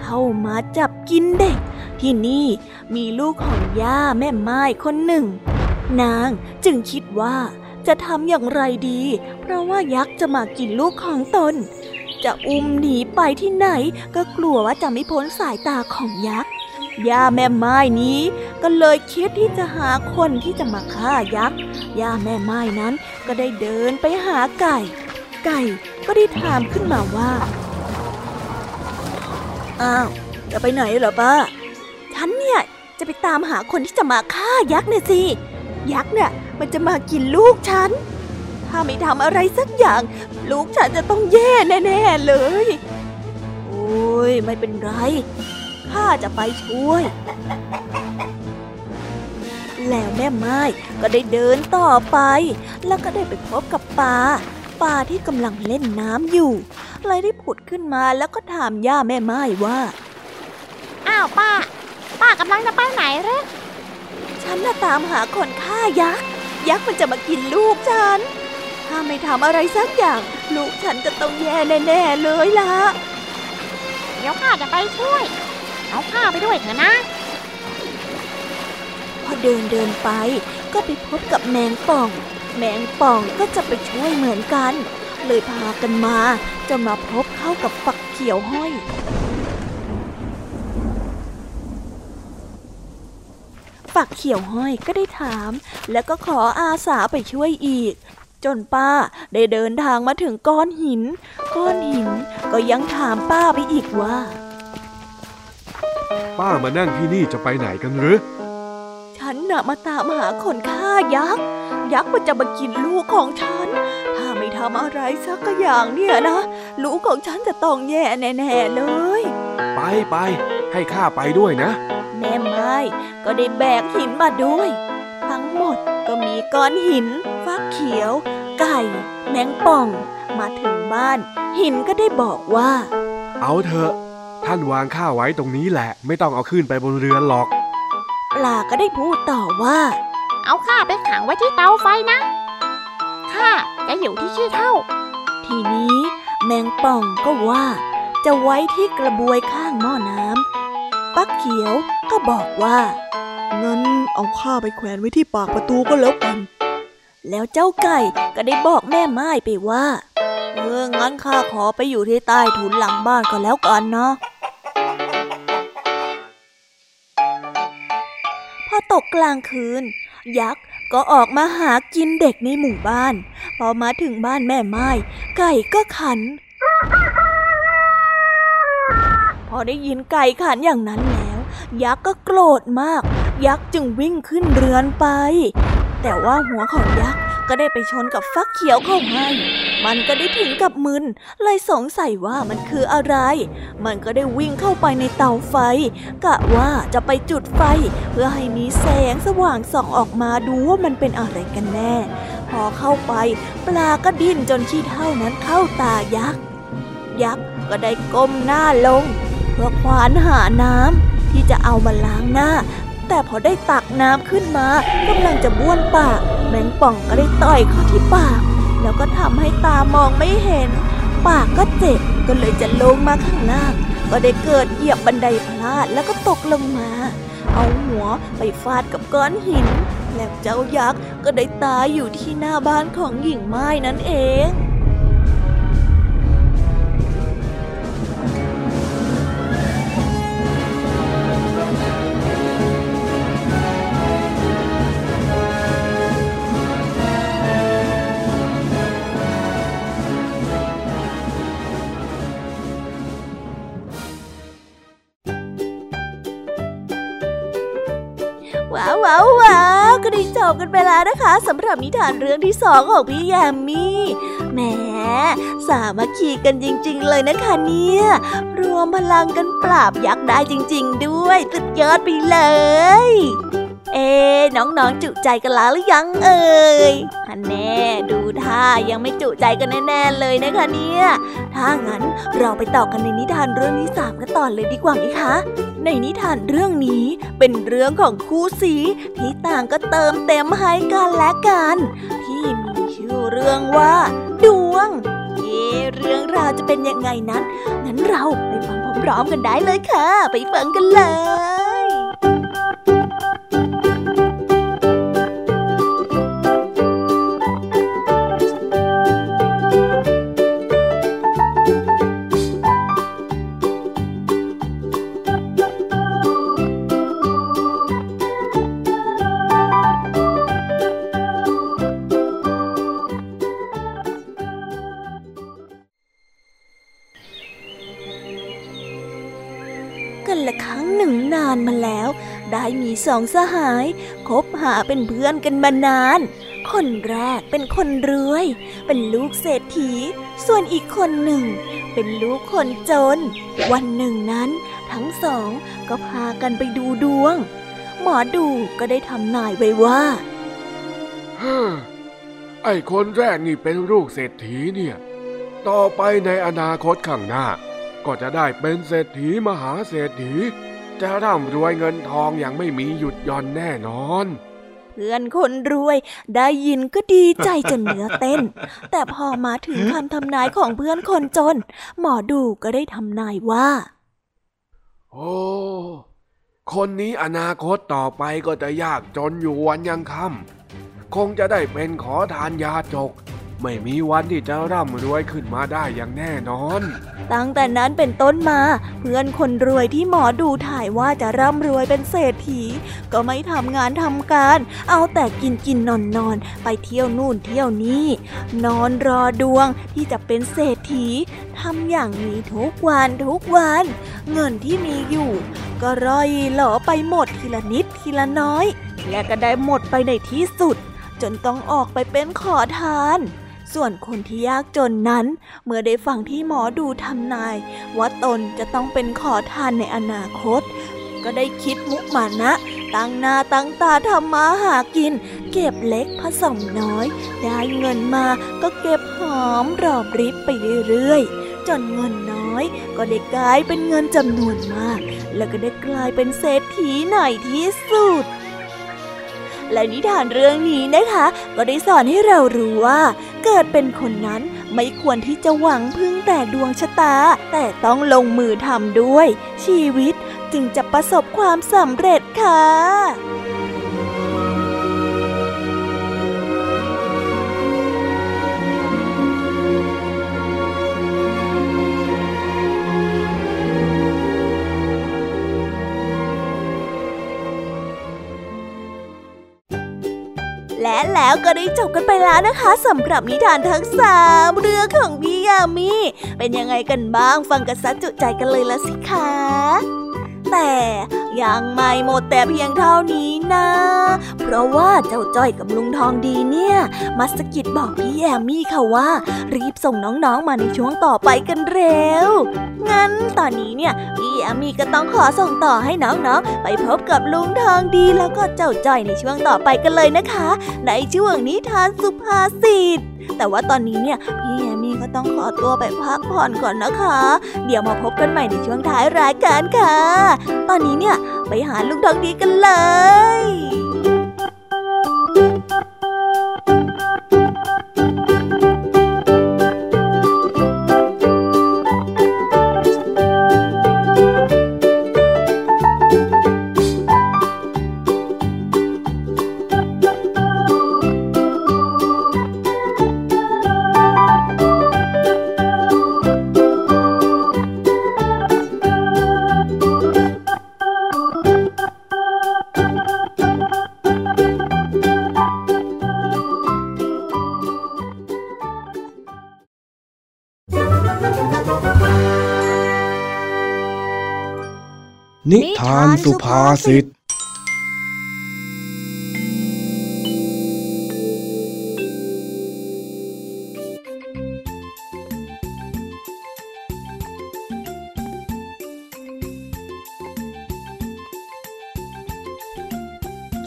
Speaker 1: เข้ามาจับกินเด็ก ที่นี่มีลูกของย่าแม่ไม้คนหนึ่ง นางจึงคิดว่าจะทำอย่างไรดี เพราะว่ายักษ์จะมากินลูกของตน จะอุ้มหนีไปที่ไหนก็กลัวว่าจะไม่พ้นสายตาของยักษ์ย่าแม่ไม้นี้ ก็เลยคิดที่จะหาคนที่จะมาฆ่ายักษ์ย่าแม่ไม้นั้นก็ได้เดินไปหาไก่ ไก่ก็ได้ถามขึ้นมาว่า อ้าว จะไปไหนเหรอป้า ฉันเนี่ยจะไปตามหาคนที่จะมาฆ่ายักษ์เนี่ยสิ ยักษ์เนี่ยมันจะมากินลูกฉัน ถ้าไม่ทำอะไรสักอย่าง ลูกฉันจะต้องแย่แน่ๆเลย โอ้ยไม่เป็นไร ข้าจะไปช่วย แล้วแม่ไม้ก็ได้เดินต่อไป แล้วก็ได้ไปพบกับปลา ปลาที่กำลังเล่นน้ำอยู่ เลยได้ผุดขึ้นมาแล้วก็ถามย่าแม่ไม้ว่า
Speaker 6: อ้าวป้า ป้ากำลังจะไปไหนเหรอ
Speaker 1: ฉันน่ะตามหาคนฆ่ายักษ์ ยักษ์มันจะมากินลูกฉัน ถ้าไม่ทำอะไรสักอย่าง ลูกฉันจะต้องแย่แน่ๆเลยล่ะ
Speaker 6: เดี๋ยวข้าจะไปช่วย เอาข้าไปด้วยเถอะนะ
Speaker 1: พอเดินเดินไปก็ไปพบกับแมงป่อง แมงป่องก็จะไปช่วยเหมือนกัน เลยพากันมาจนมาพบเข้ากับฝักเขียวห้อยฝักเขียวห้อยก็ได้ถาม แล้วก็ขออาสาไปช่วยอีก จนป้าได้เดินทางมาถึงก้อนหิน ก้อนหินก็ยังถามป้าไปอีกว่า
Speaker 2: ป้ามานั่งที่นี่จะไปไหนกันหรือ
Speaker 1: ฉันน่ะมาตามหาคนฆ่ายักษ์ ยักษ์มันจะมากินลูกของฉัน ถ้าไม่ทำอะไรสักอย่างเนี่ยนะ ลูกของฉันจะต้องแย่แน่ๆเลย
Speaker 2: ไปไปให้ข้าไปด้วยนะ
Speaker 1: แม่ไม้ก็ได้แบกหินมาด้วย ทั้งหมดก็มีก้อนหินฟักเขียว ไก่ แมงป่อง มาถึงบ้าน หินก็ได้บอกว่า
Speaker 2: เอาเถอะ ท่านวางข้าไว้ตรงนี้แหละ ไม่ต้องเอาขึ้นไปบนเรือนหรอก
Speaker 1: ปลาก็ได้พูดต่อว่า
Speaker 6: เอาข้าไปขังไว้ที่เตาไฟนะ ข้าจะอยู่ที่ขี้เท่า
Speaker 1: ทีนี้แมงป่องก็ว่า จะไว้ที่กระบวยข้างหม้อน้ำปักเขียวก็บอกว่า งั้นเอาข้าไปแขวนไว้ที่ปากประตูก็แล้วกัน แล้วเจ้าไก่ก็ได้บอกแม่ไม้ไปว่าเอองั้นข้าขอไปอยู่ที่ใต้ถุนหลังบ้านก็แล้วกันเนาะพอตกกลางคืน ยักษ์ก็ออกมาหากินเด็กในหมู่บ้าน พอมาถึงบ้านแม่ไม้ไก่ก็ขัน พอได้ยินไก่ขันอย่างนั้นแล้ว ยักษ์ก็โกรธมาก ยักษ์จึงวิ่งขึ้นเรือนไป แต่ว่าหัวของยักษ์ก็ได้ไปชนกับฟักเขียวเข้าให้ มันก็ได้ถึงกับมึน เลยสงสัยว่ามันคืออะไร มันก็ได้วิ่งเข้าไปในเตาไฟ กะว่าจะไปจุดไฟ เพื่อให้มีแสงสว่างส่องออกมาดูว่ามันเป็นอะไรกันแน่ พอเข้าไป ปลาก็ดิ้นจนขี้เท่านั้นเข้าตายักษ์ ยักษ์ก็ได้ก้มหน้าลง เพื่อควานหาน้ำที่จะเอามาล้างหน้า แต่พอได้ตักน้ำขึ้นมากำลังจะบ้วนปาก แมงป่องก็ได้ต่อยเข้าที่ปาก แล้วก็ทำให้ตามองไม่เห็น ปากก็เจ็บก็เลยจะลงมาข้างล่าง ก็ได้เกิดเหยียบบันไดพลาดแล้วก็ตกลงมา เอาหัวไปฟาดกับก้อนหิน แล้วเจ้ายักษ์ก็ได้ตายอยู่ที่หน้าบ้านของหญิงไม้นั่นเอง แล้วนะคะสำหรับนิทานเรื่องที่สองของพี่แยมมี่แหมสามัคคีกันจริง ๆ เลยนะคะเนี่ย รวมพลังกันปราบยักษ์ได้จริง ๆ ด้วยสุดยอดไปเลย เอ๊น้องๆจุใจกันแล้วหรือยังเอ่ยฮันแน่ดูท่ายังไม่จุใจกันแน่ๆเลยนะคะเนี่ย ถ้างั้นเราไปต่อกันในนิทานเรื่องที่สามกันต่อเลยดีกว่าไหมคะ ในนิทานเรื่องนี้เป็นเรื่องของคู่สีที่ต่างก็เติมเต็มให้กันและกัน ที่มีชื่อเรื่องว่า ดวง เอเรื่องราวจะเป็นยังไงนั้น งั้นเราไปฟังพร้อมๆกันได้เลยค่ะ ไปฟังกันเลย มีสองสหายคบหาเป็นเพื่อนกันมานาน คนแรกเป็นคนรวย เป็นลูกเศรษฐี ส่วนอีกคนหนึ่ง เป็นลูกคนจน วันหนึ่งนั้น ทั้งสองก็พากันไปดูดวง หมอดูก็ได้ทำนายไว้ว่า
Speaker 2: ฮ่าไอ้คนแรกนี่เป็นลูกเศรษฐีเนี่ย ต่อไปในอนาคตข้างหน้า ก็จะได้เป็นเศรษฐีมหาเศรษฐี จะร่ำรวยเงินทองอย่างไม่มีหยุดหย่อนแน่นอน
Speaker 1: เพื่อนคนรวยได้ยินก็ดีใจจนเนื้อเต้น แต่พอมาถึงคำทำนายของเพื่อนคนจน หมอดูก็ได้ทำนายว่า
Speaker 2: โอ้คนนี้อนาคตต่อไปก็จะยากจนอยู่วันยังค่ำคงจะได้เป็นขอทานยาจก ไม่มีวันที่จะร่ำรวยขึ้นมาได้อย่างแน่นอน
Speaker 1: ตั้งแต่นั้นเป็นต้นมา เพื่อนคนรวยที่หมอดูถ่ายว่าจะร่ำรวยเป็นเศรษฐี ก็ไม่ทำงานทำการ เอาแต่กินกินนอนนอนไปเที่ยวนู่นเที่ยวนี่ นอนรอดวงที่จะเป็นเศรษฐีทำอย่างนี้ทุกวันทุกวัน เงินที่มีอยู่ ก็ร่อยหล่อไปหมดทีละนิดทีละน้อย และก็ได้หมดไปในที่สุด จนต้องออกไปเป็นขอทาน ส่วนคนที่ยากจนนั้น เมื่อได้ฟังที่หมอดูทำนาย ว่าตนจะต้องเป็นขอทานในอนาคต ก็ได้คิดมุมานะ ตั้งหน้าตั้งตาทำมาหากิน เก็บเล็กผสมน้อย ได้เงินมาก็เก็บหอมรอบริบไปเรื่อยๆจนเงินน้อย ก็ได้กลายเป็นเงินจำนวนมาก แล้วก็ได้กลายเป็นเศรษฐีในที่สุดและนิทานเรื่องนี้นะคะ ก็ได้สอนให้เรารู้ว่า เกิดเป็นคนนั้นไม่ควรที่จะหวังพึ่งแต่ดวงชะตา แต่ต้องลงมือทำด้วย ชีวิตจึงจะประสบความสำเร็จค่ะ แล้วก็ได้จบกันไปแล้วนะคะสำหรับนิทานทั้งสามเรื่องของพี่ยามีเป็นยังไงกันบ้างฟังกันซะจุใจกันเลยละสิคะ แต่ยังไม่หมดแต่เพียงเท่านี้นะ เพราะว่าเจ้าจ้อยกับลุงทองดีเนี่ยมาสกิดบอกพี่แยมมี่ค่ะว่า รีบส่งน้องๆมาในช่วงต่อไปกันเร็ว งั้นตอนนี้เนี่ยพี่แยมมี่ก็ต้องขอส่งต่อให้น้องๆ ไปพบกับลุงทองดีแล้วก็เจ้าจ้อยในช่วงต่อไปกันเลยนะคะ ในช่วงนิทานสุภาษิต แต่ว่าตอนนี้เนี่ยพี่แอมมี่ก็ต้องขอตัวไปพักผ่อนก่อนนะคะ เดี๋ยวมาพบกันใหม่ในช่วงท้ายรายการค่ะ ตอนนี้เนี่ยไปหาลุงทองดีกันเลย
Speaker 7: สุภาษิต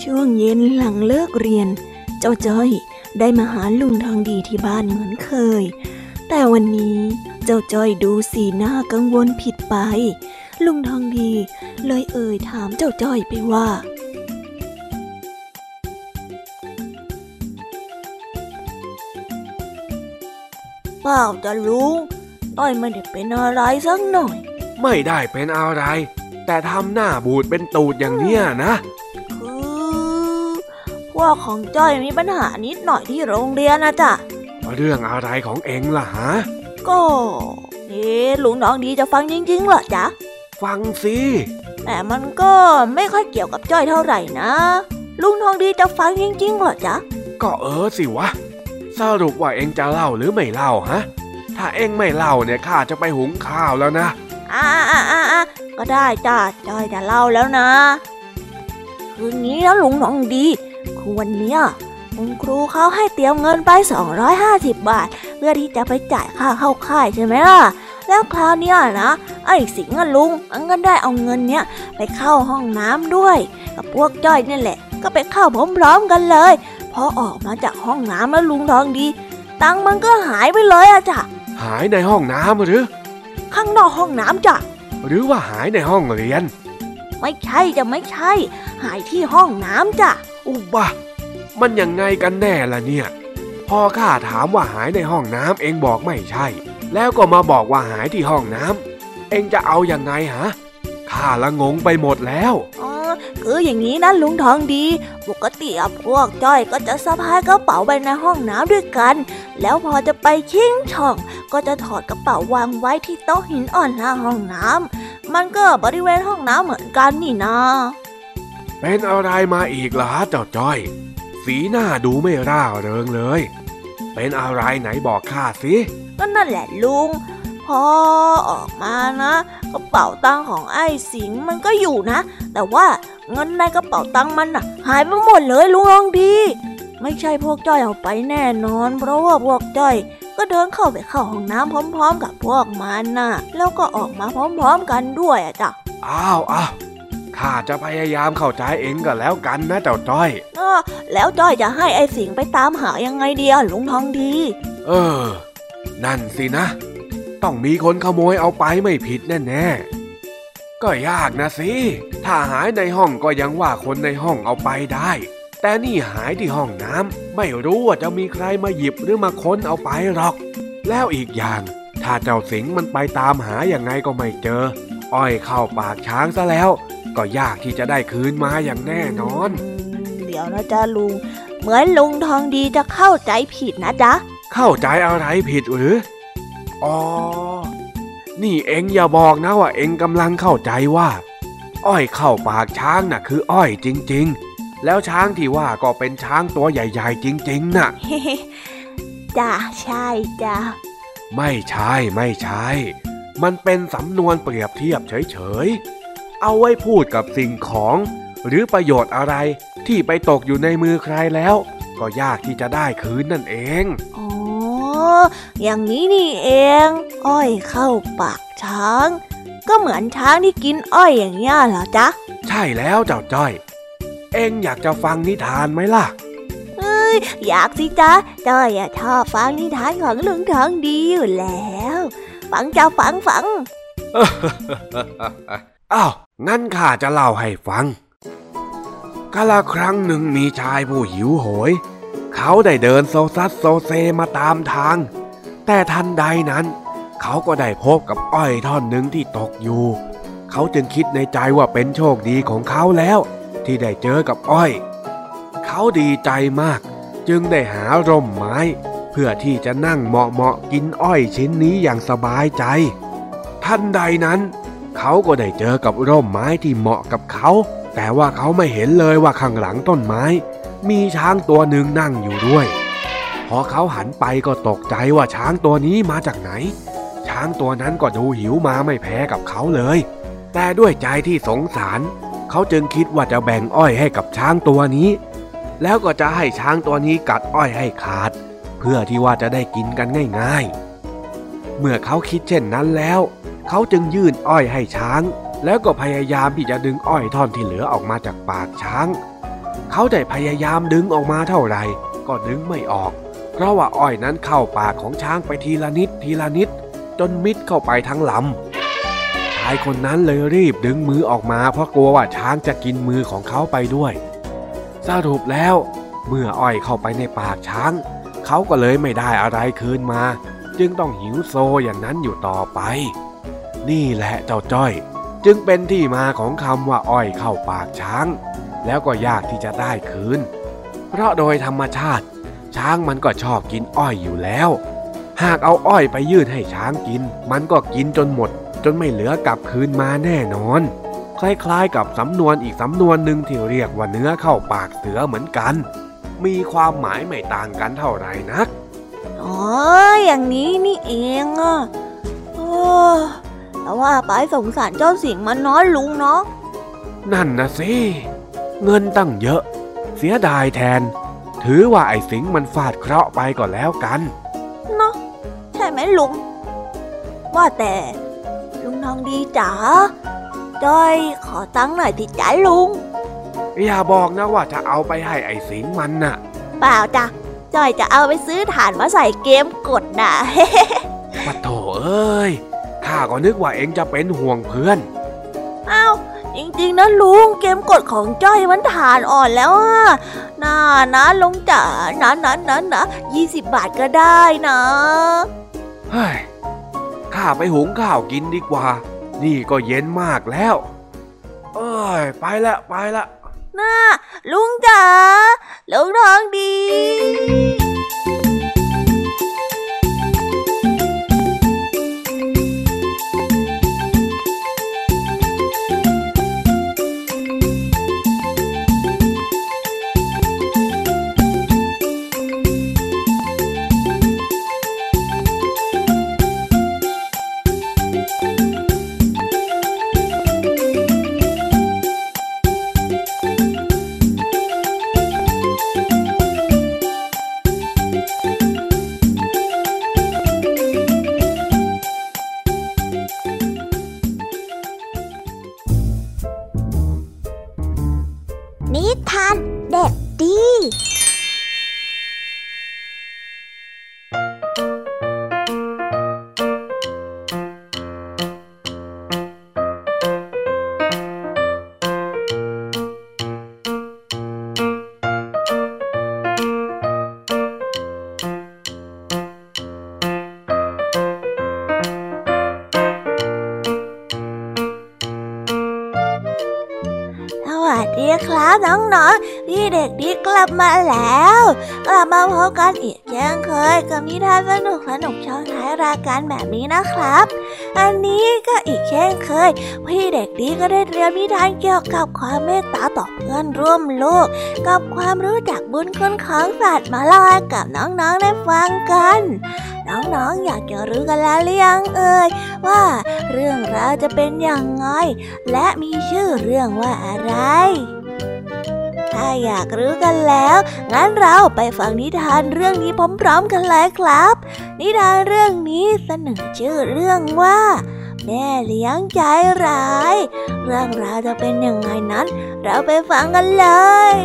Speaker 3: ช่วงเย็นหลังเลิกเรียน เจ้าจ้อยได้มาหาลุงทองดีที่บ้านเหมือนเคย แต่วันนี้เจ้าจ้อยดูสีหน้ากังวลผิดไป ลุงทองดี เลยเอ่ยถามเจ้าจ้อยไปว่า
Speaker 1: เปล่าจ้ะลุงอ้อยไม่ได้เป็นอะไรสักหน่อย
Speaker 2: ไม่ได้เป็นอะไร แต่ทำหน้าบูดเป็นตูดอย่างเนี้ยนะ
Speaker 1: คือพวกของจ้อยมีปัญหานิดหน่อยที่โรงเรียนนะจ๊ะ
Speaker 2: เรื่องอะไรของเองล่ะฮะ
Speaker 1: ก็เอ๊ะลุงน้องดีจะฟังจริงๆเหรอจ๊ะ
Speaker 2: ฟังสิ
Speaker 1: แต่มันก็ไม่ค่อยเกี่ยวกับจ้อยเท่าไหร่นะ ลุงทองดีจะฟังจริงๆเหรอจ๊ะ
Speaker 2: ก็เออสิวะ สรุปว่าเองจะเล่าหรือไม่เล่าฮะ ถ้าเองไม่เล่าเนี่ยข้าจะไปหุงข้าวแล้วนะ
Speaker 1: อ่าอ่าอ่าอ่าก็ได้จ้าจ้อยจะเล่าแล้วนะ คืนนี้นะลุงทองดีคือวันเนี้ยคุณครูเขาให้เตรียมเงินไป 250 บาท เพื่อที่จะไปจ่ายค่าเข้าค่ายใช่ไหมล่ะ แล้วคราวเนี้ยนะ ไอ้สิงห์อะลุงมันก็ได้เอาเงินเนี้ยไปเข้าห้องน้ำด้วย กับพวกจ้อยเนี่ยแหละ ก็ไปเข้าพร้อมๆกันเลย พอออกมาจากห้องน้ำแล้วลุงทองดี ตังค์มันก็หายไปเลยอะจ้ะ
Speaker 2: หายในห้องน้ำหรือ
Speaker 1: ข้างนอกห้องน้ำจ้ะ
Speaker 2: หรือว่าหายในห้องเรียน
Speaker 1: ไม่ใช่จะไม่ใช่ หายที่ห้องน้ำจ้ะ
Speaker 2: อุบะมันยังไงกันแน่ล่ะเนี่ย พอข้าถามว่าหายในห้องน้ำเองบอกไม่ใช่ แล้วก็มาบอกว่าหายที่ห้องน้ำเองจะเอายังไงฮะข้าละงงไปหมดแล้ว
Speaker 1: อ๋อคืออย่างนี้นะลุงทองดี ปกติอะพวกจ้อยก็จะสะพายกระเป๋าไปในห้องน้ำด้วยกัน แล้วพอจะไปชิงช่อง ก็จะถอดกระเป๋าวางไว้ที่โต๊ะหินอ่อนหน้าห้องน้ำมันก็บริเวณห้องน้ำเหมือนกันนี่นะ
Speaker 2: เป็นอะไรมาอีกล่ะฮะเจ้าจ้อย สีหน้าดูไม่ร่าเริงเลย เป็นอะไรไหนบอกข้าสิ
Speaker 1: ก็นั่นแหละลุง พอออกมานะกระเป๋าตังค์ของไอ้สิงห์มันก็อยู่นะ แต่ว่าเงินในกระเป๋าตังค์มันน่ะหายไปหมดเลยลุงลองดี ไม่ใช่พวกจ้อยเอาไปแน่นอน เพราะว่าพวกจ้อยก็เดินเข้าไปเข้าห้องน้ำพร้อม ๆ กับพวกมันน่ะ แล้วก็ออกมาพร้อม ๆ กันด้วยอะจ้ะ
Speaker 2: อ้าวอ้าว ข้าจะพยายามเข้าใจเองก็แล้วกันนะเจ้าจ้อย
Speaker 1: อ้อแล้วจ้อยจะให้ไอ้สิงห์ไปตามหายังไงดีอะลุงทองดี
Speaker 2: เออ นั่นสินะ ต้องมีคนขโมยเอาไปไม่ผิดแน่ๆ ก็ยากนะสิ ถ้าหายในห้องก็ยังว่าคนในห้องเอาไปได้ แต่นี่หายที่ห้องน้ำไม่รู้ว่าจะมีใครมาหยิบหรือมาค้นเอาไปหรอก แล้วอีกอย่าง ถ้าเจ้าสิงห์มันไปตามหาอย่างไงก็ไม่เจอ อ้อยเข้าปากช้างซะแล้ว ก็ยากที่จะได้คืนมาอย่างแน่นอน
Speaker 1: เดี๋ยวนะจ๊ะลุง เหมือนลุงทองดีจะเข้าใจผิดนะจ๊ะ
Speaker 2: เข้าใจอะไรผิดหรือ อ๋อ นี่เอ็งอย่าบอกนะว่าเอ็งกำลังเข้าใจว่า อ้อยเข้าปากช้างน่ะ คืออ้อยจริง ๆ แล้วช้างที่ว่าก็เป็นช้างตัวใหญ่ ๆ จริง ๆ น่ะ
Speaker 1: จ้าใช่จ้า
Speaker 2: ไม่ใช่ไม่ใช่ มันเป็นสำนวนเปรียบเทียบเฉยๆ เอาไว้พูดกับสิ่งของ หรือประโยชน์อะไรที่ไปตกอยู่ในมือใครแล้ว ก็ยากที่จะได้คืนนั่นเอง
Speaker 1: อ๋ออย่างนี้นี่เอง อ้อยเข้าปากช้าง ก็เหมือนช้างที่กินอ้อยอย่างเงี้ยเหรอจ๊ะ
Speaker 2: ใช่แล้วเจ้าจ้อย เอ็งอยากจะฟังนิทานไหมล่ะ
Speaker 1: เอ้ยอยากสิจ๊ะจ้อยอะชอบฟังนิทานของลุงทองดีอยู่แล้ว ฟังจ้าฟังฟัง
Speaker 2: อ้าวงั้นข้าจะเล่าให้ฟังกาลครั้งหนึ่งมีชายผู้หิวโหย เขาได้เดินโซซัดโซเซมาตามทาง แต่ทันใดนั้น เขาก็ได้พบกับอ้อยท่อนหนึ่งที่ตกอยู่ เขาจึงคิดในใจว่าเป็นโชคดีของเขาแล้ว ที่ได้เจอกับอ้อย เขาดีใจมาก จึงได้หาร่มไม้ เพื่อที่จะนั่งเหมาะๆกินอ้อยชิ้นนี้อย่างสบายใจ ทันใดนั้น เขาก็ได้เจอกับร่มไม้ที่เหมาะกับเขา แต่ว่าเขาไม่เห็นเลยว่าข้างหลังต้นไม้ มีช้างตัวหนึ่งนั่งอยู่ด้วย พอเขาหันไปก็ตกใจว่าช้างตัวนี้มาจากไหน ช้างตัวนั้นก็ดูหิวมาไม่แพ้กับเขาเลย แต่ด้วยใจที่สงสาร เขาจึงคิดว่าจะแบ่งอ้อยให้กับช้างตัวนี้ แล้วก็จะให้ช้างตัวนี้กัดอ้อยให้ขาด เพื่อที่ว่าจะได้กินกันง่าย ๆ เมื่อเขาคิดเช่นนั้นแล้ว เขาจึงยื่นอ้อยให้ช้าง แล้วก็พยายามที่จะดึงอ้อยท่อนที่เหลือออกมาจากปากช้าง เขาได้พยายามดึงออกมาเท่าไหร่ ก็ดึงไม่ออก เพราะว่าอ้อยนั้นเข้าปากของช้างไปทีละนิดทีละนิด จนมิดเข้าไปทั้งลำชายคนนั้นเลยรีบดึงมือออกมา เพราะกลัวว่าช้างจะกินมือของเขาไปด้วย สรุปแล้ว เมื่ออ้อยเข้าไปในปากช้าง เขาก็เลยไม่ได้อะไรคืนมา จึงต้องหิวโซอย่างนั้นอยู่ต่อไป นี่แหละเจ้าจ้อย จึงเป็นที่มาของคำว่าอ้อยเข้าปากช้าง แล้วก็ยากที่จะได้คืน เพราะโดยธรรมชาติ ช้างมันก็ชอบกินอ้อยอยู่แล้ว หากเอาอ้อยไปยื่นให้ช้างกิน มันก็กินจนหมด จนไม่เหลือกลับคืนมาแน่นอน คล้ายๆกับสำนวนอีกสำนวนหนึ่งที่เรียกว่าเนื้อเข้าปากเสือเหมือนกัน มีความหมายไม่ต่างกันเท่าไหร่นัก
Speaker 1: อ๋ออย่างนี้นี่เองอะโอ้ แต่ว่าไปสงสารเจ้าสิงมันน้อยลุงเนาะ
Speaker 2: นั่นนะสิ เงินตั้งเยอะ เสียดายแทน ถือว่าไอ้สิงมันฟาดเคราะห์ไปก็แล้วกัน
Speaker 1: เนาะใช่ไหมลุง ว่าแต่ลุงทองดีจ๋าจ้อยขอตังค์หน่อยติจ๋าลุง
Speaker 2: อย่าบอกนะว่าจะเอาไปให้ไอ้สิงมันน่ะ
Speaker 1: เปล่าจ้ะจ้อยจะเอาไปซื้อถ่านมาใส่เกมกดน่ะ
Speaker 2: ปะโถเอ้ย ข้าก็นึกว่าเองจะเป็นห่วงเพื่อน
Speaker 1: อ้าวจริงๆนะลุงเกมกดของจ้อยมันถ่านอ่อนแล้วอะน่านะลุงจ๋านะนะนะนะยี่สิบบาทก็ได้นะ
Speaker 2: เฮ้ยข้าไปหุงข้าวกินดีกว่า นี่ก็เย็นมากแล้ว เอ้ย ไปละไปละ
Speaker 1: น่าลุงจ๋าลุงทองดี วัสดีครับน้อง พี่เด็กดีกลับมาแล้ว กลับมาพบกันอีกเช่นเคยกับนิทานสนุกสนุกช่องท้ายรายการแบบนี้นะครับ อันนี้ก็อีกเช่นเคย พี่เด็กดีก็ได้เตรียมนิทานเกี่ยวกับความเมตตาต่อเพื่อนร่วมโลก กับความรู้จักบุญคุณของสัตว์มาเล่าให้กับน้องๆได้ฟังกันน้องๆ อยากจะรู้กันแล้วหรือยังเอ่ยว่าเรื่องราวจะเป็นอย่างไงและมีชื่อเรื่องว่าอะไร ถ้าอยากรู้กันแล้ว งั้นเราไปฟังนิทานเรื่องนี้พร้อมๆกันเลยครับ นิทานเรื่องนี้เสนอชื่อเรื่องว่า แม่เลี้ยงใจร้าย เรื่องราวจะเป็นยังไงนั้น เราไปฟังกันเลย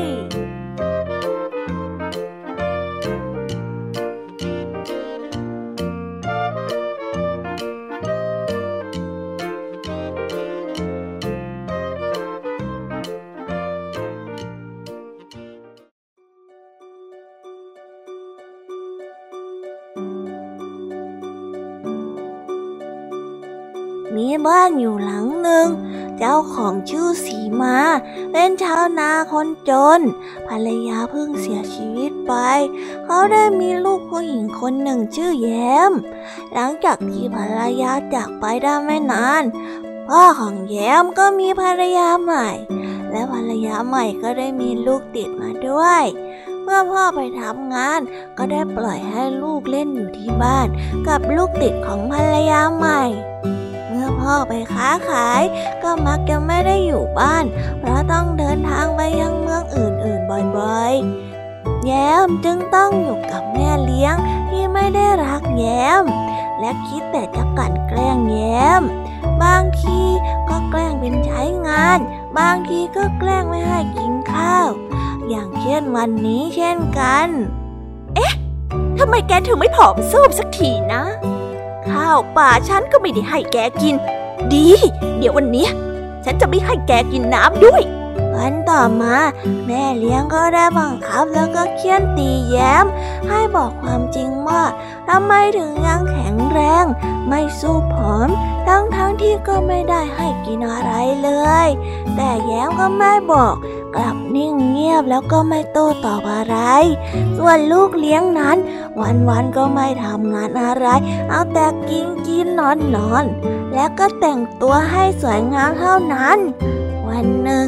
Speaker 1: บ้านอยู่หลังหนึ่ง เจ้าของชื่อสีมา เป็นชาวนาคนจน ภรรยาเพิ่งเสียชีวิตไป เขาได้มีลูกผู้หญิงคนหนึ่งชื่อแย้ม หลังจากที่ภรรยาจากไปได้ไม่นาน พ่อของแย้มก็มีภรรยาใหม่ และภรรยาใหม่ก็ได้มีลูกติดมาด้วยเมื่อพ่อไปทำงานก็ได้ปล่อยให้ลูกเล่นอยู่ที่บ้าน กับลูกติดของภรรยาใหม่ พ่อไปค้าขาย ก็มักจะไม่ได้อยู่บ้าน เพราะต้องเดินทางไปยังเมืองอื่นๆบ่อยๆ แย้มจึงต้องอยู่กับแม่เลี้ยงที่ไม่ได้รักแย้ม และคิดแต่จะกั่นแกล้งแย้ม บางทีก็แกล้งเป็นใช้งาน บางทีก็แกล้งไม่ให้กินข้าว อย่างเช่นวันนี้เช่นกัน เอ๊ะทำไมแกถึงไม่ผอมซูบสักทีนะ ข้าวป่าฉันก็ไม่ได้ให้แกกิน ดี เดี๋ยววันนี้ ฉันจะไม่ให้แกกินน้ำด้วย วันต่อมา แม่เลี้ยงก็ได้บังคับแล้วก็เคี่ยนตีแย้ม ให้บอกความจริงว่าทำไมถึงยังแข็งแรง ไม่สู้ผอม ทั้งทั้งที่ก็ไม่ได้ให้กินอะไรเลย แต่แย้มก็ไม่บอก กลับนิ่งเงียบแล้วก็ไม่โต้ตอบอะไร ส่วนลูกเลี้ยงนั้น วันๆก็ไม่ทำงานอะไร เอาแต่กินกินนอนนอน แล้วก็แต่งตัวให้สวยงามเท่านั้น วันหนึ่ง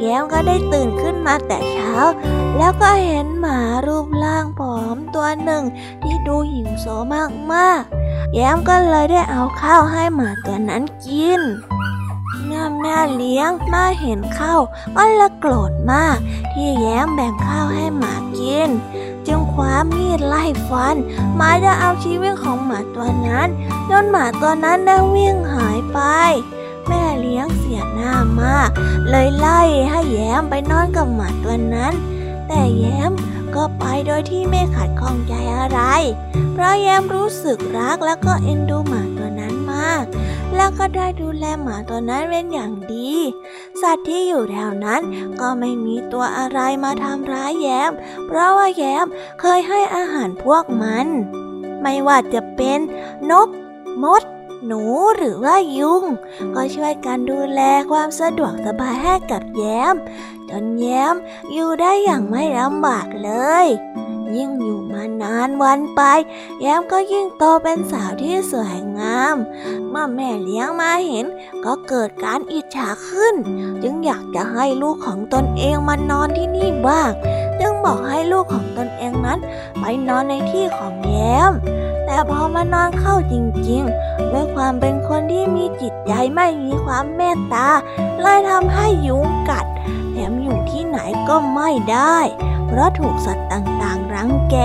Speaker 1: แย้มก็ได้ตื่นขึ้นมาแต่เช้า แล้วก็เห็นหมารูปร่างผอมตัวหนึ่งที่ดูหิวโซมากๆ แย้มก็เลยได้เอาข้าวให้หมาตัวนั้นกิน แม่เลี้ยงมาเห็นข้าวก็ละโกรธมาก ที่แย้มแบ่งข้าวให้หมากิน จึงคว้ามีดไล่ฟันหมายจะเอาชีวิตของหมาตัวนั้นจนหมาตัวนั้นได้วิ่งหายไป แม่เลี้ยงเสียหน้ามาก เลยไล่ให้แย้มไปนอนกับหมาตัวนั้น แต่แย้มก็ไปโดยที่ไม่ขัดข้องใจอะไร เพราะแย้มรู้สึกรักแล้วก็เอ็นดูหมาาก แล้วก็ได้ดูแลหมาตัวนั้นเป็นอย่างดี สัตว์ที่อยู่แถวนั้นก็ไม่มีตัวอะไรมาทำร้ายแย้ม เพราะว่าแย้มเคยให้อาหารพวกมัน ไม่ว่าจะเป็นนก มด หนูหรือว่ายุง ก็ช่วยกันดูแลความสะดวกสบายให้กับแย้ม จนแย้มอยู่ได้อย่างไม่ลำบากเลย ยิ่งอยู่มานานวันไป แย้มก็ยิ่งโตเป็นสาวที่สวยงาม เมื่อแม่เลี้ยงมาเห็น ก็เกิดการอิจฉาขึ้น จึงอยากจะให้ลูกของตนเองมานอนที่นี่บ้าง จึงบอกให้ลูกของตนเองนั้น ไปนอนในที่ของแย้ม แต่พอมานอนเข้าจริงๆ ด้วยความเป็นคนที่มีจิตใจไม่มีความเมตตาเลยทำให้ยุงกัดแถมอยู่ที่ไหนก็ไม่ได้ เพราะถูกสัตว์ต่างๆ รังแก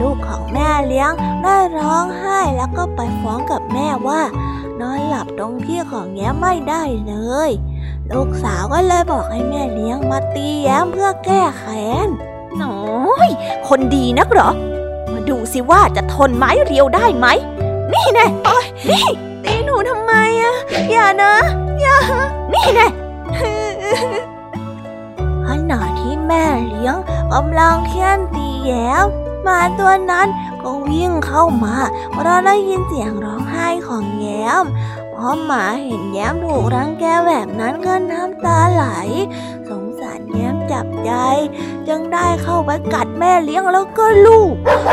Speaker 1: ลูกของแม่เลี้ยงได้ร้องไห้แล้วก็ไปฟ้องกับแม่ว่า นอนหลับตรงที่ของแย้มไม่ได้เลย ลูกสาวก็เลยบอกให้แม่เลี้ยงมาตีแย้มเพื่อแก้แค้น
Speaker 3: น้อยคนดีนักเหรอ มาดูสิว่าจะทนไม้เรียวได้ไหม นี่แน่โอ้ยนี่ตีหนูทำไมอะอย่านะ อย่า นี่แน่
Speaker 1: แม่เลี้ยงกำลังเคี่ยนตีแย้มหมาตัวนั้นก็วิ่งเข้ามาเพราะได้ยินเสียงร้องไห้ของแย้มพอหมาเห็นแย้มถูกรังแกแบบนั้นก็น้ำตาไหล สงสารแย้มจับใจ จึงได้เข้าไปกัดแม่เลี้ยงแล้วก็ลูก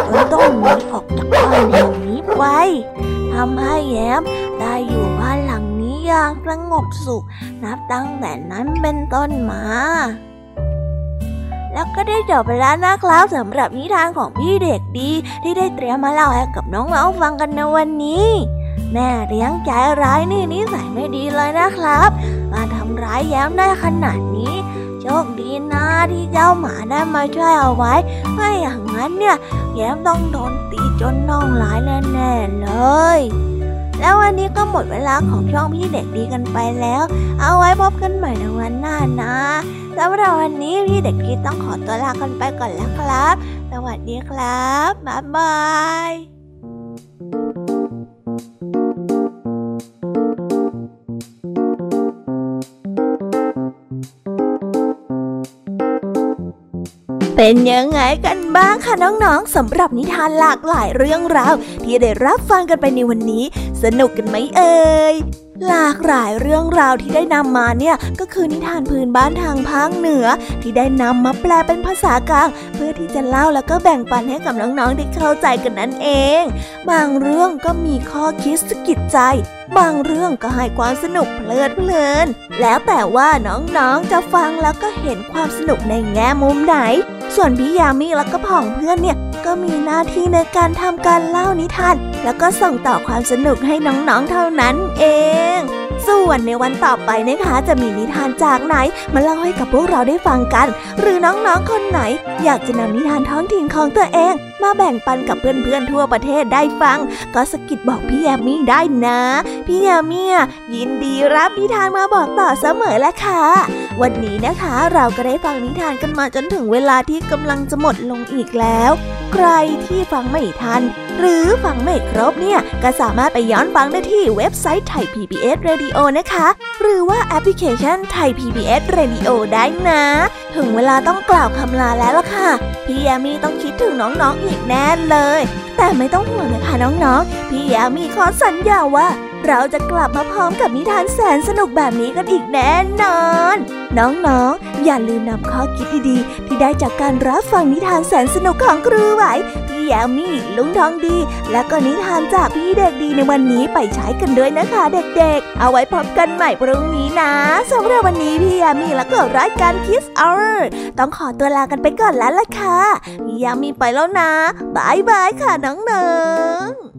Speaker 1: จนต้องหนีออกจากบ้านแห่งนี้ไปทำให้แย้มได้อยู่บ้านหลังนี้อย่างสงบสุข นับตั้งแต่นั้นเป็นต้นมา แล้วก็ได้จบไปแล้วนะครับสำหรับนิทานของพี่เด็กดี ที่ได้เตรียมมาเล่าให้กับน้องๆฟังกันในวันนี้ แม่เลี้ยงใจร้ายนี่นิสัยไม่ดีเลยนะครับ มาทำร้ายแย้มได้ขนาดนี้ โชคดีนะที่เจ้าหมาได้มาช่วยเอาไว้ ไม่อย่างนั้นเนี่ย แย้มต้องโดนตีจนน่องลายแน่ๆเลยแล้ววันนี้ก็หมดเวลาของช่องพี่เด็กดีกันไปแล้ว เอาไว้พบกันใหม่ในวันหน้านะ สำหรับวันนี้พี่เด็กดีต้องขอตัวลากันไปก่อนแล้วครับ สวัสดีครับ บ๊ายบาย
Speaker 3: เป็นยังไงกันบ้างคะน้องๆสำหรับนิทานหลากหลายเรื่องราวที่ได้รับฟังกันไปในวันนี้ สนุกกันไหมเอ่ย หลากหลายเรื่องราวที่ได้นำมาเนี่ยก็คือนิทานพื้นบ้านทางภาคเหนือ ที่ได้นำมาแปลเป็นภาษากลาง เพื่อที่จะเล่าแล้วก็แบ่งปันให้กับน้องๆได้เข้าใจกันนั่นเอง บางเรื่องก็มีข้อคิดสะกิดใจ บางเรื่องก็ให้ความสนุกเพลิดเพลิน แล้วแต่ว่าน้องๆจะฟังแล้วก็เห็นความสนุกในแง่มุมไหน ส่วนพี่ยามีแล้วก็พ่องเพื่อนเนี่ย ก็มีหน้าที่ในการทำการเล่านิทาน แล้วก็ส่งต่อความสนุกให้น้องๆเท่านั้นเอง ส่วนในวันต่อไปนะคะจะมีนิทานจากไหน มาเล่าให้กับพวกเราได้ฟังกัน หรือน้องๆคนไหน อยากจะนำนิทานท้องถิ่นของตัวเอง มาแบ่งปันกับเพื่อนๆทั่วประเทศได้ฟัง ก็สะกิดบอกพี่ยามีได้นะ พี่ยามียินดีรับนิทานมาบอกต่อเสมอและค่ะ วันนี้นะคะเราก็ได้ฟังนิทานกันมาจนถึงเวลาที่กำลังจะหมดลงอีกแล้ว ใคร
Speaker 1: ที่ฟังไม่ทัน หรือฟังไม่ครบเนี่ย ก็สามารถไปย้อนฟังได้ที่เว็บไซต์ไทย PBS Radio นะคะ หรือว่าแอปพลิเคชันไทย PBS Radio ได้นะ ถึงเวลาต้องกล่าวคำลาแล้วล่ะค่ะพี่ยามีต้องคิดถึงน้องๆอีกแน่เลย แต่ไม่ต้องห่วงนะคะน้องๆพี่ยามีขอสัญญาว่า เราจะกลับมาพร้อมกับนิทานแสนสนุกแบบนี้กันอีกแน่นอน น้องๆอย่าลืมนำข้อคิดดีๆที่ได้จากการรับฟังนิทานแสนสนุกของครูไหวพี่ยามีลุงทองดี และก็นิทานจากพี่เด็กดีในวันนี้ไปใช้กันด้วยนะคะเด็กๆ เอาไว้พบกันใหม่พรุ่งนี้นะสำหรับวันนี้พี่ยามีและก็รายการ Kiss Hour ต้องขอตัวลากันไปก่อนแล้วล่ะค่ะพี่ยามีไปแล้วนะบายบายค่ะน้องๆ